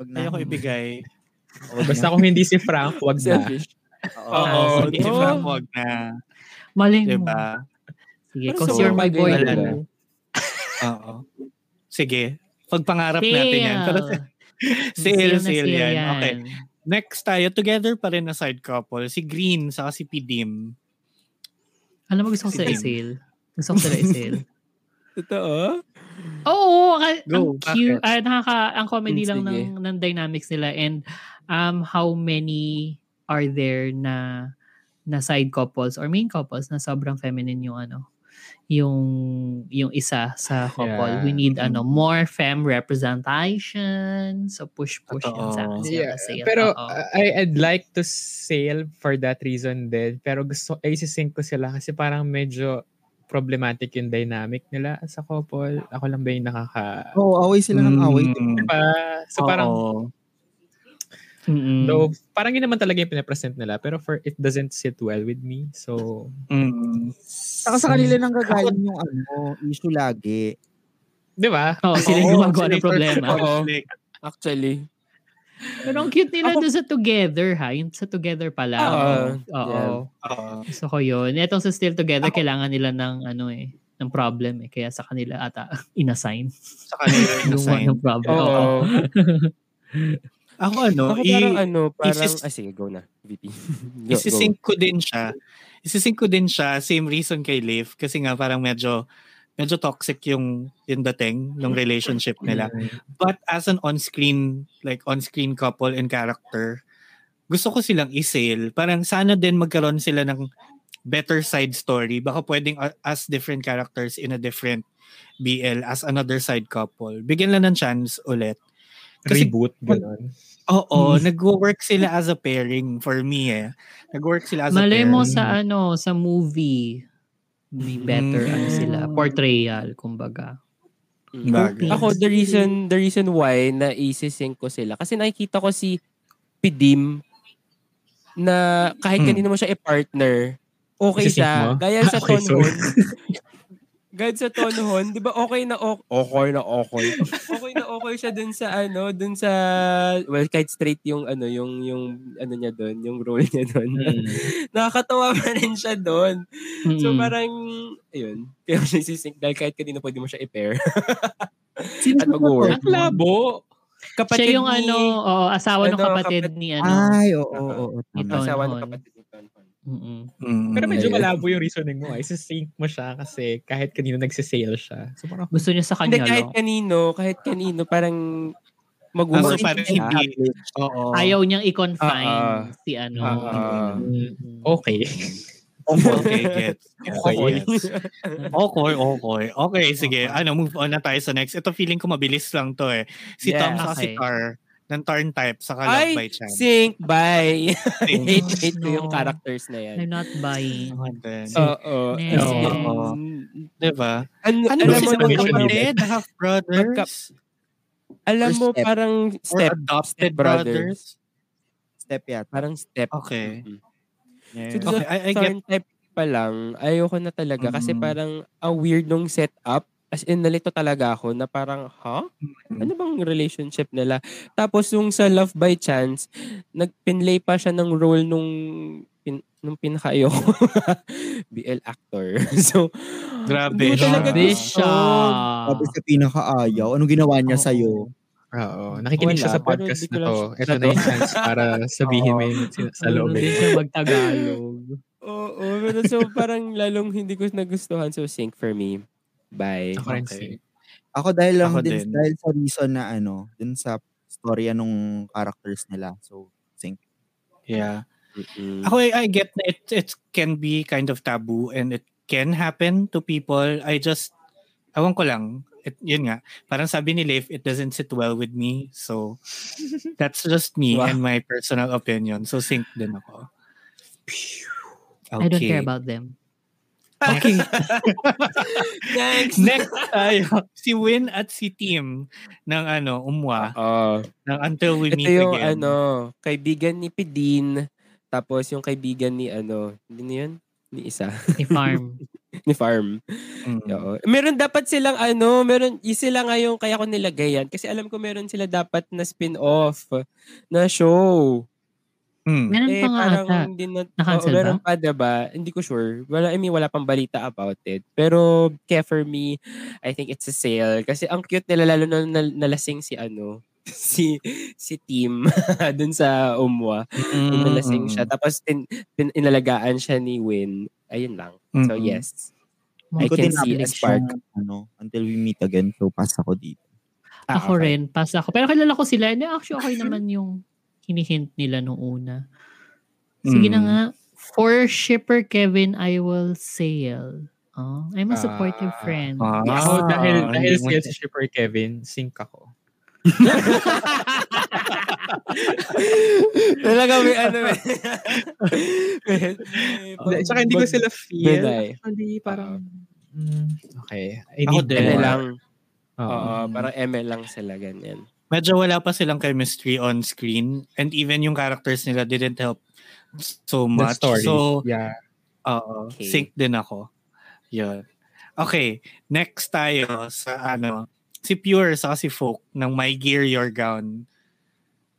wag na. ayoko ibigay. Basta kung hindi si Frank, wag na. Selfish. Oo, Ah, hindi si. Frank, wag na. Maling mo. Diba? Sige, Pero cause so, you're my boy. Oo. Sige. Pagpangarap natin yan. Pero sale, sale yan. Okay. Next tayo, together pa rin na side couple. Si Green sa si Pidim. Alam mo, gusto ko Si sila i-sale. Gusto ko sila i-sale. Totoo? Oo, ka- Go, ang cute. Ah, nakaka, ang comedy Hmm, lang sige. ng, ng dynamics nila and um, how many are there na na side couples or main couples na sobrang feminine yung ano yung yung isa sa couple. Yeah. We need ano more femme representation. So push push yan sa akin Yeah, sale. pero uh, I, I'd like to sail for that reason din. Pero gusto, ay sisync ko sila kasi parang medyo problematic yung dynamic nila sa couple. Ako lang ba yung nakaka... Oo, away sila ng away. Mm. Diba? So parang, Oo. Mm-mm. though, parang yun naman talaga yung pinapresent nila. Pero for it doesn't sit well with me. So, Mm. Saka sa kanila nang gagaling yung ano, issue lagi. di ba? Oo, sila yung Oo, gumagawa ng problema. conflict. Actually. Pero ang cute nila doon sa together ha. Yung sa together pala. Oo. Oo. Yeah. Oo. Gusto ko yun. Itong sa Still Together, kailangan nila ng ano eh, ng problem eh. Kaya sa kanila ata inassign. Sa kanila yung Yung ng problem. Oo. Ako ano, Ako i- parang ano, parang, isis- ah sige, go na, VP. go, ko din siya. Isisync ko din siya, same reason kay Liv, kasi nga parang medyo medyo toxic yung yung dating ng relationship nila. But as an on-screen, like on-screen couple and character, gusto ko silang i-sale. Parang sana din magkaroon sila ng better side story. Baka pwedeng a- as different characters in a different BL as another side couple. Bigyan lang ng chance ulit. Kasi- Reboot, gano'n. Oo, nag-work sila as a pairing for me eh. Nag-work sila as a Malay pairing. mo sa ano, sa movie, may better ano sila, portrayal, kumbaga. Mm. Bagay. Ako, the reason, the reason why na isisync ko sila, kasi nakikita ko si Pidim na kahit Hmm. kanino mo siya i-partner, okay Isisync siya. mo? Gaya sa Okay, sorry. Tonhon. Gaya sa Tonhon, di ba okay na okay? Okay na okay. okay na okay siya dun sa ano, dun sa, well, kahit straight yung ano, yung, yung, ano niya dun, yung role niya dun. Mm. Nakakatawa pa rin siya dun. So Mm-mm. parang, ayun, kaya siya isisync dahil kahit kanino pwede mo siya i-pair. Sino At mag-work. Ang labo. Kapatid Siya yung ni- ano, oo, asawa ng ano, kapatid kapatid- ni ano. Ay, oo, oo, oo. Asawa ng kapatid. Mm-mm. Mm. Pero medyo malabo yung reasoning mo. Ay, sync mo siya kasi kahit kanino nagsisale siya. So parang, Gusto niya sa Hindi, kanya kahit lang. kanino, kahit kanino, parang Ah, mag-work so parang siya. hindi. Oo. Ayaw niyang i-confine Ah, si ano. Ah, Mm. okay. Okay, gets. Okay. Okay. Okay, okay. Okay, sige. Ano, move on na tayo sa next. Ito feeling ko mabilis lang to eh. Si Yeah. Tom sa si Okay. Tar ng Tarn type sa Love by Chance. sync, bye. Hate, hate ko No. yung characters na yan. I'm not buying. Then, Oo. Oo. Diba? Ano, Ano alam ba nung- magkapatid? Half brothers? alam Or mo, step. parang Or step. adopted step brothers. brothers? Step yata. Parang step. Okay. Mhm. Yeah. So, Okay, I, I get Certain type pa lang, ayoko na talaga kasi Mm. parang ang weird nung setup. As in, nalito talaga ako na parang, ha? Mm. Ano bang relationship nila? Tapos yung sa Love by Chance, nagpinlay pa siya ng role nung pin, nung pinaka-ayoko BL actor. so, Grabe hindi siya. talaga Grabe siya. Sabi sa pinakaayaw. Anong ginawa niya Oo. sa'yo? Oo. Nakikinig siya Wala, sa pero podcast na to. siya- Ito na yung chance para sabihin mo yung sa loob. Din siya magtagalog. Oo, pero so parang lalong hindi ko nagustuhan. So, sync for me. Bye. Ako rin Okay. si- Ako dahil lang Ako din, din. dahil sa reason na ano, dun sa storya nung characters nila. So, sync. Yeah. Mm-mm. Ako, I, I get na it, it can be kind of taboo and it can happen to people. I just, awan ko lang, it, yun nga, parang sabi ni Leif, it doesn't sit well with me. So, that's just me Wow. and my personal opinion. So, sync din ako. I don't care about them. Okay. Next. Next tayo, si Win at si Tim ng ano, Umwa, Oo. ng Until We Ito Meet yung Again. ano, kaibigan ni Pidin, tapos yung kaibigan ni ano, hindi yun? Ni isa. Ni Farm. ni Farm. Mm. Oo. Meron dapat silang ano, meron, yung sila nga yung kaya ko nilagay yan. Kasi alam ko meron sila dapat na spin-off na show. Mm. Meron Eh, pa nga parang ata. hindi na, Na-cancel oo, meron ba? pa, diba? Hindi ko sure. Wala, I mean, wala pang balita about it. Pero, kaya for me, I think it's a sale. Kasi ang cute nila, lalo na nal- nalasing si ano, si si Tim dun sa Umwa. Yung nalasing siya. Tapos, tin, pin, inalagaan siya ni Win. Ayun lang. So, Mm-mm. yes. Hindi I can see a spark. yung, ano, until we meet again. So, pass ako dito. Ah, Ako okay. rin, pass ako. Pero kilala ko sila. Actually, okay naman yung hinihint nila nung una. Sige na Mm. nga. For shipper Kevin, I will sail. Oh, I'm a supportive Ah. friend. Ah. Yes. Ako, dahil, Ah, dahil hindi sales si Shipper Kevin, sync ako. Talaga may ano eh. Hindi, Tsaka hindi ko sila feel. Actually, parang... mm, okay. I Ako need din. More. lang. Oo. Oo, parang eme lang sila ganyan. Medyo wala pa silang chemistry on screen and even yung characters nila didn't help so The much. story. So, yeah. Oo. Okay. Sync din ako. Yun. Okay. Next tayo sa ano, si Pure sa si Folk ng My Gear Your Gown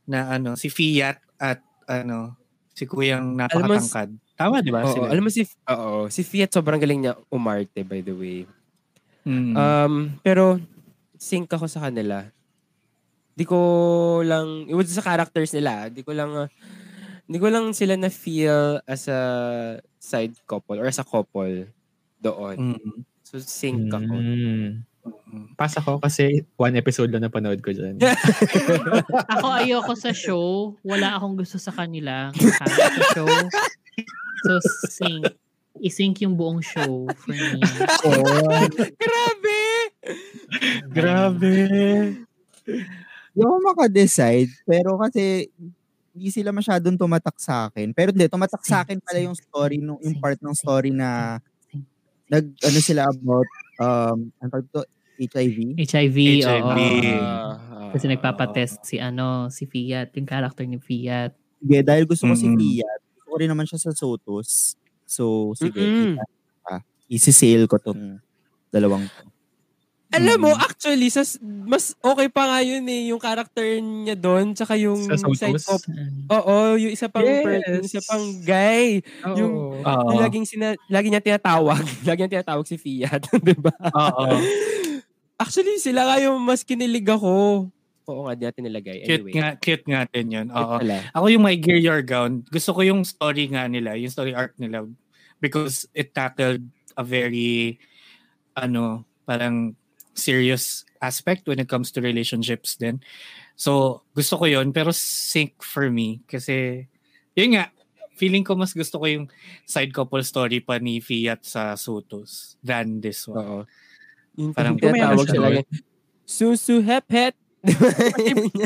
na ano, si Fiat at ano, si Kuyang napakatangkad. Tama, di ba? Oo, sila? alam mo si Oo, si Fiat sobrang galing niya umarte by the way. Mm. Um, pero sync ako sa kanila. Di ko lang, it was sa characters nila. Di ko lang, uh, di ko lang sila na feel as a side couple or as a couple doon. Mm. So sync ako. Mm. Pass ako kasi one episode lang napanood ko dyan. Ako ayoko sa show. Wala akong gusto sa kanila. Kahit sa show. So, sync. I-sync yung buong show for me. Grabe! Grabe. Hindi ako makadecide, pero kasi hindi sila masyadong tumatak sa akin. Pero hindi, tumatak sa akin pala yung story, nung, yung part ng story na nag, ano sila about, um, ano tawag to, HIV? HIV, HIV. oo. Ah, Kasi nagpapatest si ano, si Fiat, yung character ni Fiat. Sige, dahil gusto ko si Mm-mm. Fiat, gusto ko rin naman siya sa Sotos. So, sige, Mm-mm. uh, isi-sale ko tong dalawang to. Alam mo, Mm. actually, sa, mas okay pa nga yun eh, yung character niya doon, tsaka yung Sa side Sotos? cop. Oo, yung isa pang, Yes. yung isa pang guy. Oo. Yung- Oo. Yung laging, sina, lagi niya tinatawag. lagi niya tinatawag si Fiat. di ba? Oo. Actually, sila nga yung mas kinilig ako. Oo nga, di natin nilagay. Cute Anyway. nga, cute nga din yun. Cute Oo. Ako yung My Gear Your Gown, gusto ko yung story nga nila, yung story arc nila because it tackled a very ano, parang serious aspect when it comes to relationships din. So, gusto ko yun, pero sync for me kasi yun nga, feeling ko mas gusto ko yung side couple story pa ni Fiat sa Sotos than this one. Oo. Yung Parang- parang tinatawag Kumayaman siya lagi. Susu hep het.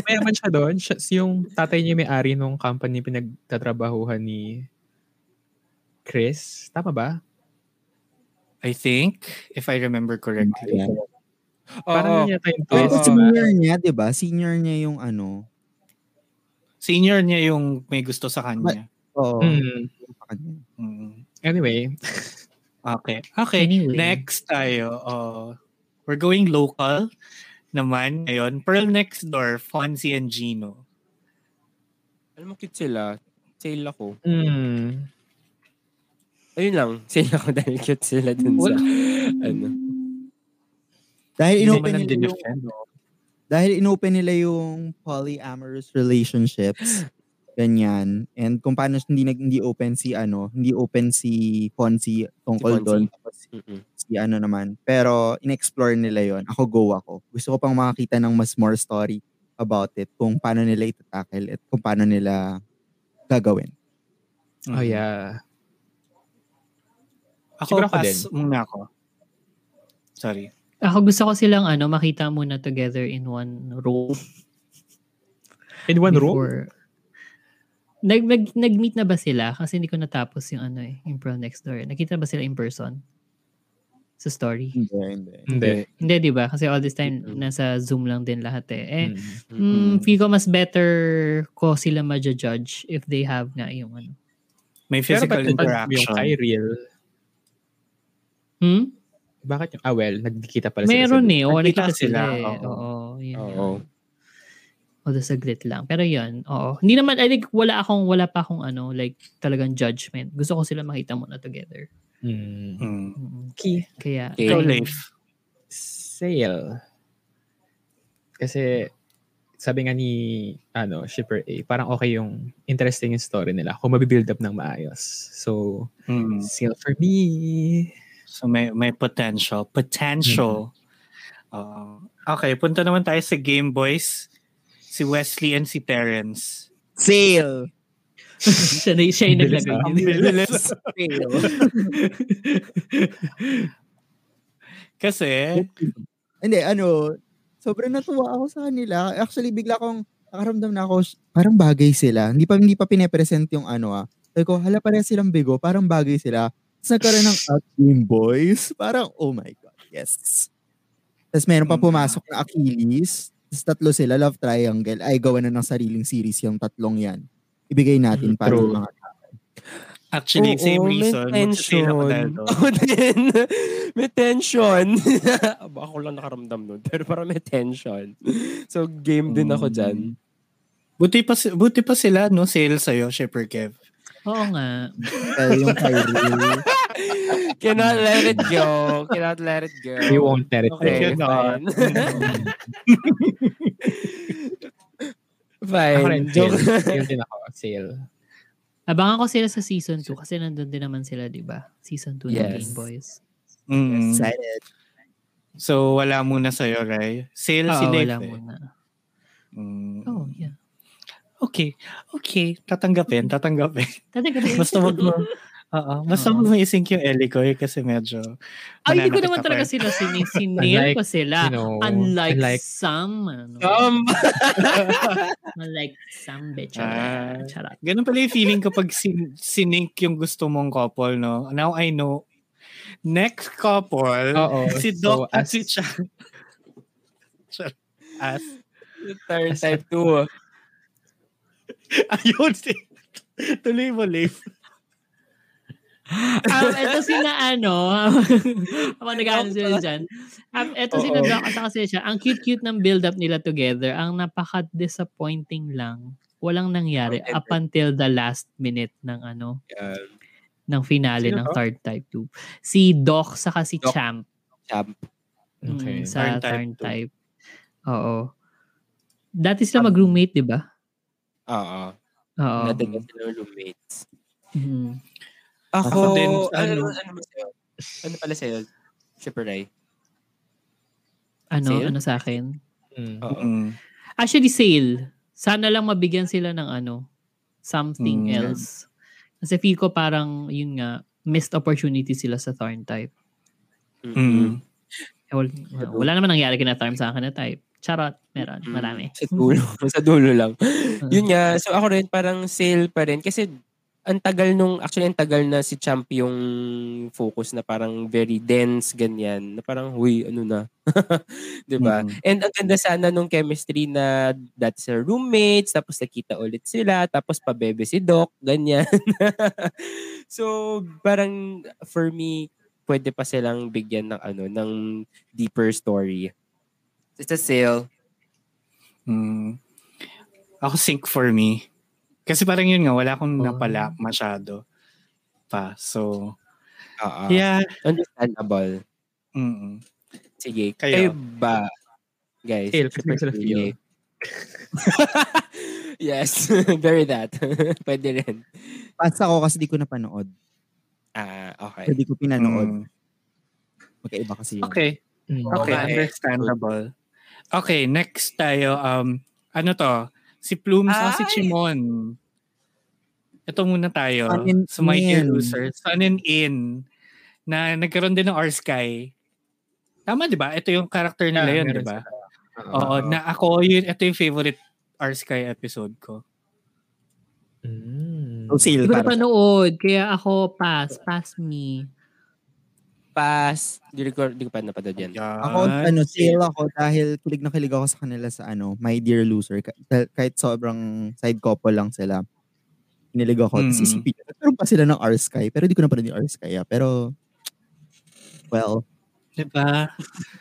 Mayaman siya doon. Siya, yung tatay niya may-ari nung company pinagtatrabahuhan ni Chris. Tama ba? I think, if I remember correctly. Ayan. Parang yata yung Oo. twist. Senior niya, di ba? Senior niya yung ano. Senior niya yung may gusto sa kanya. Oo. Mm. sa kanya. Mm. Anyway, Okay. Okay. Anyway. Next tayo. Uh, we're going local naman ngayon. Pearl Next Door, Fonzie and Gino. Alam mo, cute sila. Sale ako. mm, Ayun lang. Sale ako dahil cute sila dun sa, ano. Dahil Hindi inopen nila yung, dinefend. dahil inopen nila yung polyamorous relationships. Ganyan. And kung paano hindi nag hindi open si ano, hindi open si Fonzie tungkol Si doon. Si ano naman. Pero in-explore nila yon Ako go ako. Gusto ko pang makakita ng mas more story about it. Kung paano nila itatackle at kung paano nila gagawin. oh yeah. Ako, Siguro ako pass muna ako. Sorry. Ako gusto ko silang ano, makita muna together in one room. In one room? before- Nag, nag, nag-meet na ba sila? Kasi hindi ko natapos yung ano eh, yung Next Door. Nakita ba sila in person? Sa story? Hindi, hindi. Hindi. Hindi, di ba? Kasi all this time, nasa Zoom lang din lahat eh. Eh, Mm. mm, feel ko mas better ko sila ma-judge if they have nga yung ano. May physical yung interaction. kay real? Hmm? Bakit yung, ah well, nagkikita pala sila. Meron sa eh. Oo, Nakita sila, sila, eh. oo. Oo. yun Oo. Although saglit lang. Pero yun, oo. Hindi naman, I think wala akong, wala pa akong ano, like talagang judgment. Gusto ko sila makita muna together. Mm. Mm. Mm. Key. Kaya, Okay. Ikaw. Leif. Sale. Kasi sabi nga ni ano, Shipper A, parang okay yung interesting yung story nila kung mabibuild up ng maayos. So, Mm. sale for me. So may may potential. Potential. Oo. okay, punta naman tayo sa Game Boys. Si Wesley and si Terrence. Sale. siya, na, siya yung naglagay. ah. Ang bilis. Sale. Kasi, Hindi, ano, sobrang natuwa ako sa kanila. Actually, bigla akong nakaramdam na ako, parang bagay sila. Hindi pa, hindi pa pinapresent yung ano ah. Sabi ko, hala pareha silang bigo, parang bagay sila. Tapos nagkaroon ng Out Game Boys. Parang, oh my God, yes. Tapos meron pa Mm. pumasok na Achilles. Tapos tatlo sila, Love Triangle. Ay, gawa na ng sariling series yung tatlong yan. Ibigay natin Mm, para true. sa mga actually, Oo, same may reason. Dahil doon. Ako din. may tension. Aba, ako lang nakaramdam nun. Pero parang may tension. So, game din ako dyan. Buti pa, buti pa sila, no? Sale sa'yo, Shipper Kev. Oo nga. Kaya yung Kyrie. Cannot let it go. Cannot let it go. We won't let it Okay, go. fine. Ako fine. rin, Joke. sale. Din ako. Sale. Abangan ko sila sa season 2 kasi nandun din naman sila, di ba? Season 2 ng Yes. Game Boys. Mm. Excited. So, wala muna sa'yo, Ray. Sale si Oo, Leif. wala eh. muna. Mm. Oh, yeah. Okay. Okay. Tatanggapin. Tatanggapin. Talaga Basta wag mo. Oo. Basta wag mo isink yung Elikoy kasi medyo Ay, hindi ko naman talaga eh. sila sin sinil Unlike, ko sila. You know, unlike, unlike some, ano, Um, unlike some bitch. Ah. Charot. Ganun pala yung feeling kapag sin- sinink yung gusto mong couple, no? Now I know. Next couple, Oo. si So, Doc at as- si Chan. Char- As. Third type 2. Ayun. Si, tuloy mo, Leif. um, eto si na ano, ako nag-ano sila dyan. Um, eto si na. Doc at saka si siya. Ang cute-cute ng build-up nila together. Ang napaka-disappointing lang. Walang nangyari up until the last minute ng ano, ng finale Sino ng to? third type 2. Si Doc saka si Doc. Champ. Champ. Okay. Mm, sa Turn type two. type. Oo. Dati sila mag-roommate, di ba? Oo. Oo. Dati na sila roommates. Mhm. Ako, Ako din, ano, ano- ano, ano, ba sa'yo? Ano pala sa'yo? Shipper Ray? Ano, Sale? ano sa akin? Mm. Oo. Mm. Actually, sale. Sana lang mabigyan sila ng ano, something Mm. else. Kasi feel ko parang, yun nga, missed opportunity sila sa Thorn type. Mm. Eh, wal- wala naman nangyari kina Thorn sa akin na type. Charot, meron, Mm. marami. Sa dulo. sa dulo lang. Yun nga. So ako rin parang sale pa rin. Kasi ang tagal nung, actually ang tagal na si Champ yung focus na parang very dense, ganyan. Na parang, huy, ano na. 'Di ba Mm. And ang ganda sana nung chemistry na that's their roommates, tapos nakita ulit sila, tapos pabebe si Doc, ganyan. so, parang for me, pwede pa silang bigyan ng ano, ng deeper story. It's a sale. Mm. Ako sync for me. Kasi parang yun nga, wala akong Oh. napala masyado pa. So, Oo. yeah. Understandable. Mm. Sige. Kayo? Kayo, ba, guys? Feel, kasi sila feel. yes. Very that. Pwede rin. Pass ako kasi di ko napanood. Ah, okay. Kasi di ko pinanood. Mm. Magkaiba kasi yun. Okay. Mm. Okay, Okay. understandable. Okay, next tayo. Um, ano to? Si Plumes o si! Chimon? Ito muna tayo. Sun and Sa My Dear. Loser. Sun and In. Na nagkaroon din ng R-Sky. Tama, di ba? Ito yung character nila Yeah, yun, di ba? Oo, na ako, yun, ito yung favorite R-Sky episode ko. Mm. So, sale Hindi ko sa- napanood, kaya ako pass, pass me. Pass. Di ko, di ko pa napanood yan. Ako, ano, sale ako dahil kilig na kilig ako sa kanila sa ano, My Dear Loser. Ka- Kahit sobrang side couple lang sila. Kinilig ako. Tapos Mm. isipin ko, nagkaroon pa sila ng R-Sky. Pero di ko napanood yung R-Sky. ah. Pero, well, Di ba?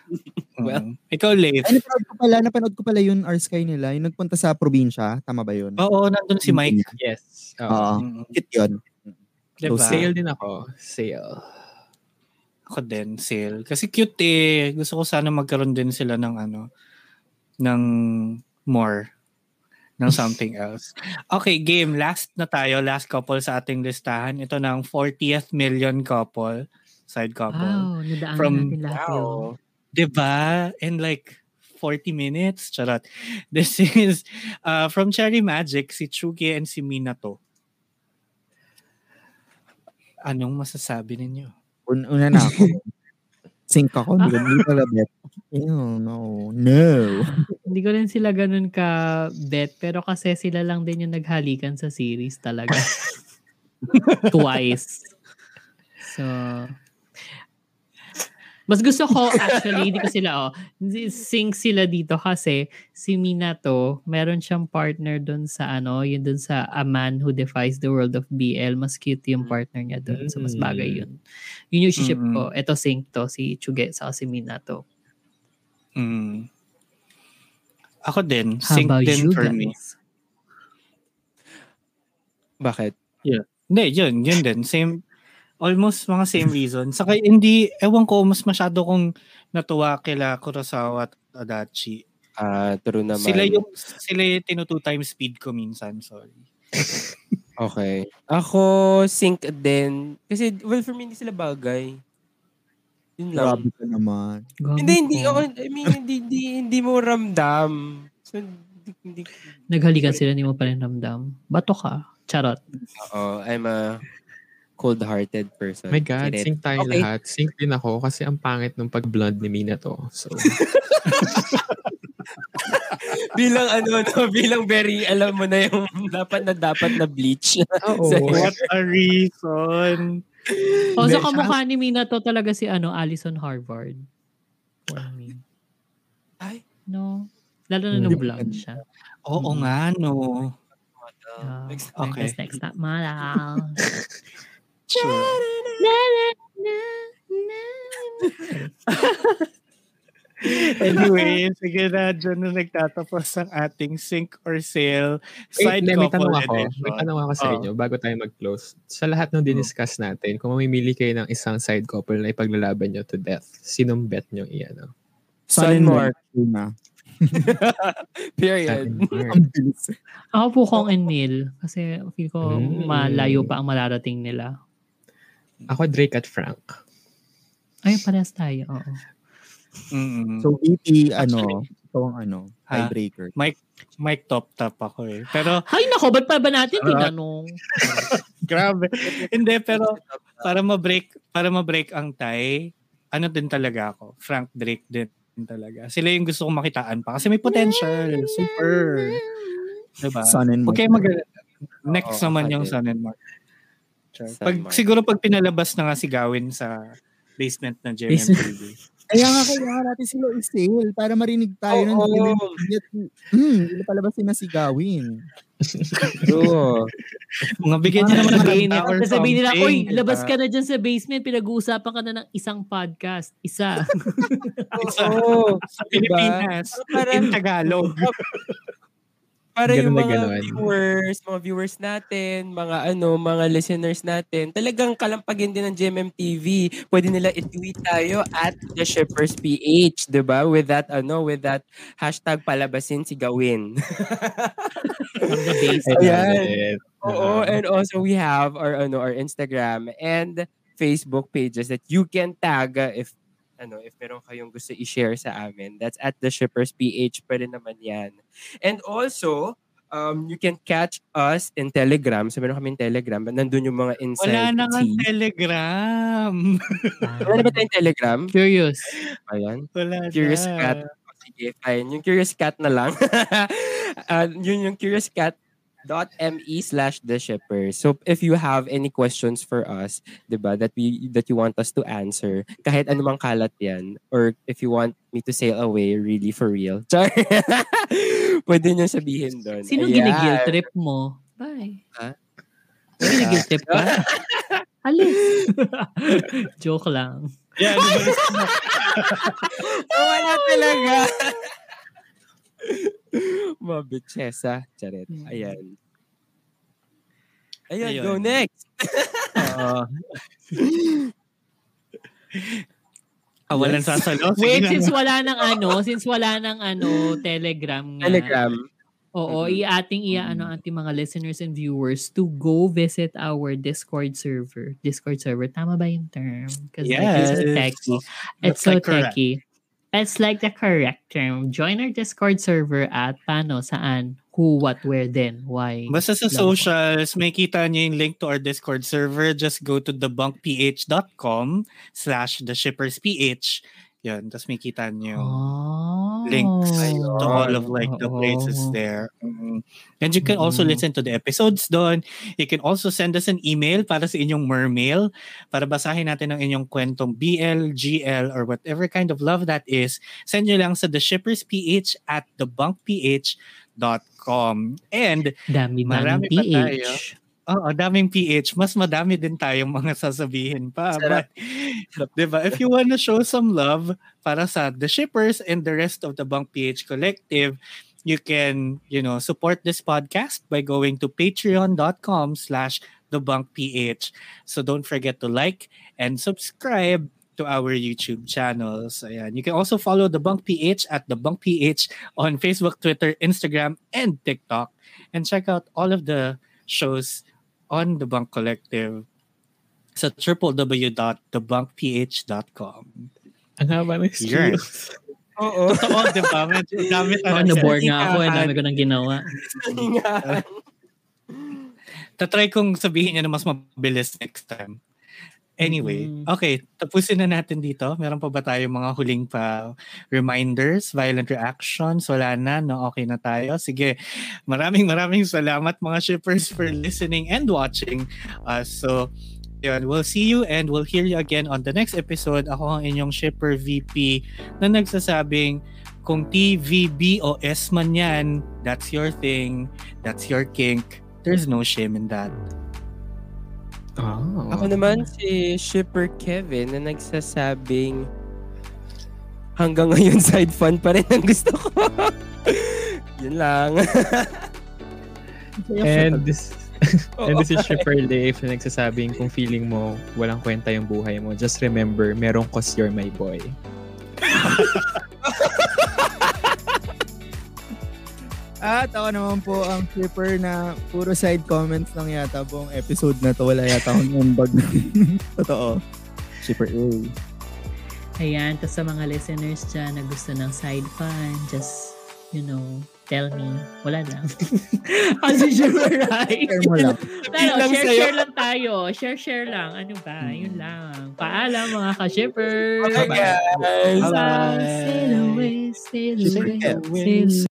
Well, Mm. Ikaw, Leif. Ay, napanood ko pala, napanood ko pala yun, Our Sky nila. Yung nagpunta sa probinsya. Tama ba yun? Oo, nandun si Mike. Yes. Oo. Oo. Mm. Cute yun. Diba? Sale din ako. Sale. Ako din, sale. Kasi cute eh. Gusto ko sana magkaroon din sila ng ano, ng more, ng something else. Okay, game. Last na tayo. Last couple sa ating listahan. Ito ng 40th million couple. Side couple. Wow, nadaanan From- natin lahat yun. wow. Diba? In like 40 minutes. Charot. This is uh, from Cherry Magic, si Chugi and si Minato. Anong masasabi ninyo? Un- una na ako. Sync ako. Hindi ko hindi pala bet. Ew, no. No. Hindi ko rin sila ganun ka bet pero kasi sila lang din yung naghalikan sa series talaga. Twice. So, mas gusto ko actually, hindi ko sila, oh, sync sila dito kasi si Minato, meron siyang partner doon sa ano, yun doon sa A Man Who Defies the World of BL. Mas cute yung partner niya doon. So, mas bagay yun. Yun yung ship Mm-mm. ko. Ito sync to, si Chuge sa si Minato. Mm. Ako din. How Sync about din for me. guys? Bakit? Hindi, yun. Yun din. Same. Almost mga same reason. Saka hindi, ewan ko, mas masyado kong natuwa kila Kurosawa at Adachi. Ah, true naman. Sila yung, sila yung tinutu times speed ko minsan. Sorry. Okay. Ako, sync din. Kasi, well, for me, hindi sila bagay. Yun lang. Grabe ka naman. Hindi, hindi. ko. Ako, I mean, hindi, hindi, hindi mo ramdam. So, hindi, hindi, Naghalikan sila, hindi mo pa rin ramdam. Bato ka. Charot. Oo, I'm a cold-hearted person. My God, Kiret. sync tayo Okay. lahat. Sync din ako kasi ang pangit nung pag-blonde ni Mina to. So, bilang ano, no, bilang very, alam mo na yung dapat na dapat na bleach. oo. What a reason. O, sa kamukha ni Mina to talaga si ano, Alison Harvard. For me. Ay. No? Lalo na nung blonde siya. Oo Mm. nga, no. Ah, Next- okay. Next, next, na, anyway, sige na, dyan na nagtatapos ang ating sync or sale Wait, side may couple tanong ako. edition. May tanong ako sa Oh. inyo bago tayo mag-close. Sa lahat ng diniscuss natin, kung mamimili kayo ng isang side couple na ipaglalaban nyo to death, sinong bet nyo iyan? Sun Mark. Na. Period. Ako po Kong Neil. Kasi feel ko Mm. malayo pa ang mararating nila. Ako, Drake at Frank. Ay, parehas tayo. Oo. Mm-mm. So, VP, ano, ito ang ano, Ha? tiebreaker. Mike top top ako eh. Pero Hay nako, ba't pa ba natin Ah. tinanong? grabe. Hindi pero para ma-break para ma-break ang tie, ano din talaga ako. Frank Drake din talaga. Sila yung gusto kong makitaan pa kasi may potential. Super. Diba? Sun and Mark. kayo mag Next Oo, naman yung. Sun and Mark. Sure. Pag, Mark. siguro pag pinalabas na nga si Gawin sa basement ng GMMTV. Kaya nga, kaya nga natin sila i-sale para marinig tayo ng Oo. GMM. Hmm, hindi palabasin na si Gawin. True. Mga bigyan niya naman ng Sabihin nila, sabihin nila, something, uy, diba? labas ka na dyan sa basement, pinag-uusapan ka na ng isang podcast. Isa. Oo. Sa Pilipinas. Parang- In Tagalog. Para Ganun yung mga ganun. viewers, mga viewers natin, mga ano, mga listeners natin, talagang kalampagin din ng GMMTV. Pwede nila i-tweet tayo at The Shippers PH, 'di ba? With that ano, with that hashtag palabasin si Gawin. Ayan. Oo, and also we have our ano, our Instagram and Facebook pages that you can tag if ano, if meron kayong gusto i-share sa amin. That's at the Shippers PH. Pwede naman yan. And also, um, you can catch us in Telegram. So, meron kami Telegram. Nandun yung mga inside Wala na nga. Telegram. Wala na ba tayong Telegram? Curious. Ayan. Wala Curious na. Cat. O, Sige, fine. Yung Curious Cat na lang. uh, yun yung Curious Cat me slash the shipper. So if you have any questions for us, 'di ba, that we that you want us to answer, kahit anumang kalat 'yan or if you want me to sail away really for real. Char. Pwede niyo sabihin doon. Sino Ayan. ginigil trip mo? Bye. Ha? Ginigil trip ka? Alis. Joke lang. Na. Wala talaga. Mabitsesa. Charet. Ayan. Ayan, Ayun. go next. Oo. Kawalan sasalo. Sige Wait, na. since wala nang ano, since wala nang ano, Telegram nga. Telegram. Oo, i-ating i-ano ating mga listeners and viewers to go visit our Discord server. Discord server, tama ba yung term? Because like, it's so Yes. techy. That's It's so like correct. techy. It's like the correct term. Join our Discord server at paano, saan, who, what, where, then, why. Basta sa socials, may kita niyo yung link to our Discord server. Just go to thebunkph.com slash theshippersph. Yan, tapos may kita niyo Oh. links to all of like the places there. Mhm. And you can also Mhm. listen to the episodes doon. You can also send us an email para sa inyong mermail para basahin natin ang inyong kwentong BL, GL, or whatever kind of love that is. Send nyo lang sa theshippersph at thebunkph.com. And Dami Marami pa tayo. Oo, daming PH. Mas madami din tayong mga sasabihin pa. Sarap. But, diba, if you wanna show some love para sa The Shippers and the rest of the Bunk PH Collective, you can, you know, support this podcast by going to patreon.com slash thebunkph. So don't forget to like and subscribe to our YouTube channels. Ayan. You can also follow The Bunk PH at The Bunk PH on Facebook, Twitter, Instagram, and TikTok. And check out all of the shows on The Bunk Collective sa www.thebunkph.com. Ang haba ng Yes. excuse. Oo. Totoo, di ba? Medyo dami Oh, talaga. na-bore nga ako. Eh, dami ko nang ginawa. Tatry kong sabihin niya na mas mabilis next time. Anyway, Mhm. okay, tapusin na natin dito. Meron pa ba tayong mga huling pa reminders, violent reactions? Wala na, no? Okay na tayo. Sige, maraming maraming salamat mga shippers for listening and watching us. So, yun, we'll see you and we'll hear you again on the next episode. Ako ang inyong shipper VP na nagsasabing kung T, V, B o S man yan, that's your thing, that's your kink. There's no shame in that. Oh. Ako naman si Shipper Kevin na nagsasabing hanggang ngayon side fun pa rin ang gusto ko. Yun lang. And this And this is Shipper Leif na nagsasabing kung feeling mo walang kwenta yung buhay mo, just remember, merong cause you're my boy. At ako naman po ang shipper na puro side comments lang yata buong episode na to. Wala yata akong numbag. Totoo. Shipper A. Ayan, tapos sa mga listeners dyan na gusto ng side fun, just, you know, tell me. Wala lang. As usual, right? Share mo lang. Pero, lang share, sa'yo. share lang tayo. Share, share lang. Ano ba? Yun lang. Paalam, mga ka-shippers. Okay, guys. Bye-bye. Sail away, sail Shipper away, sail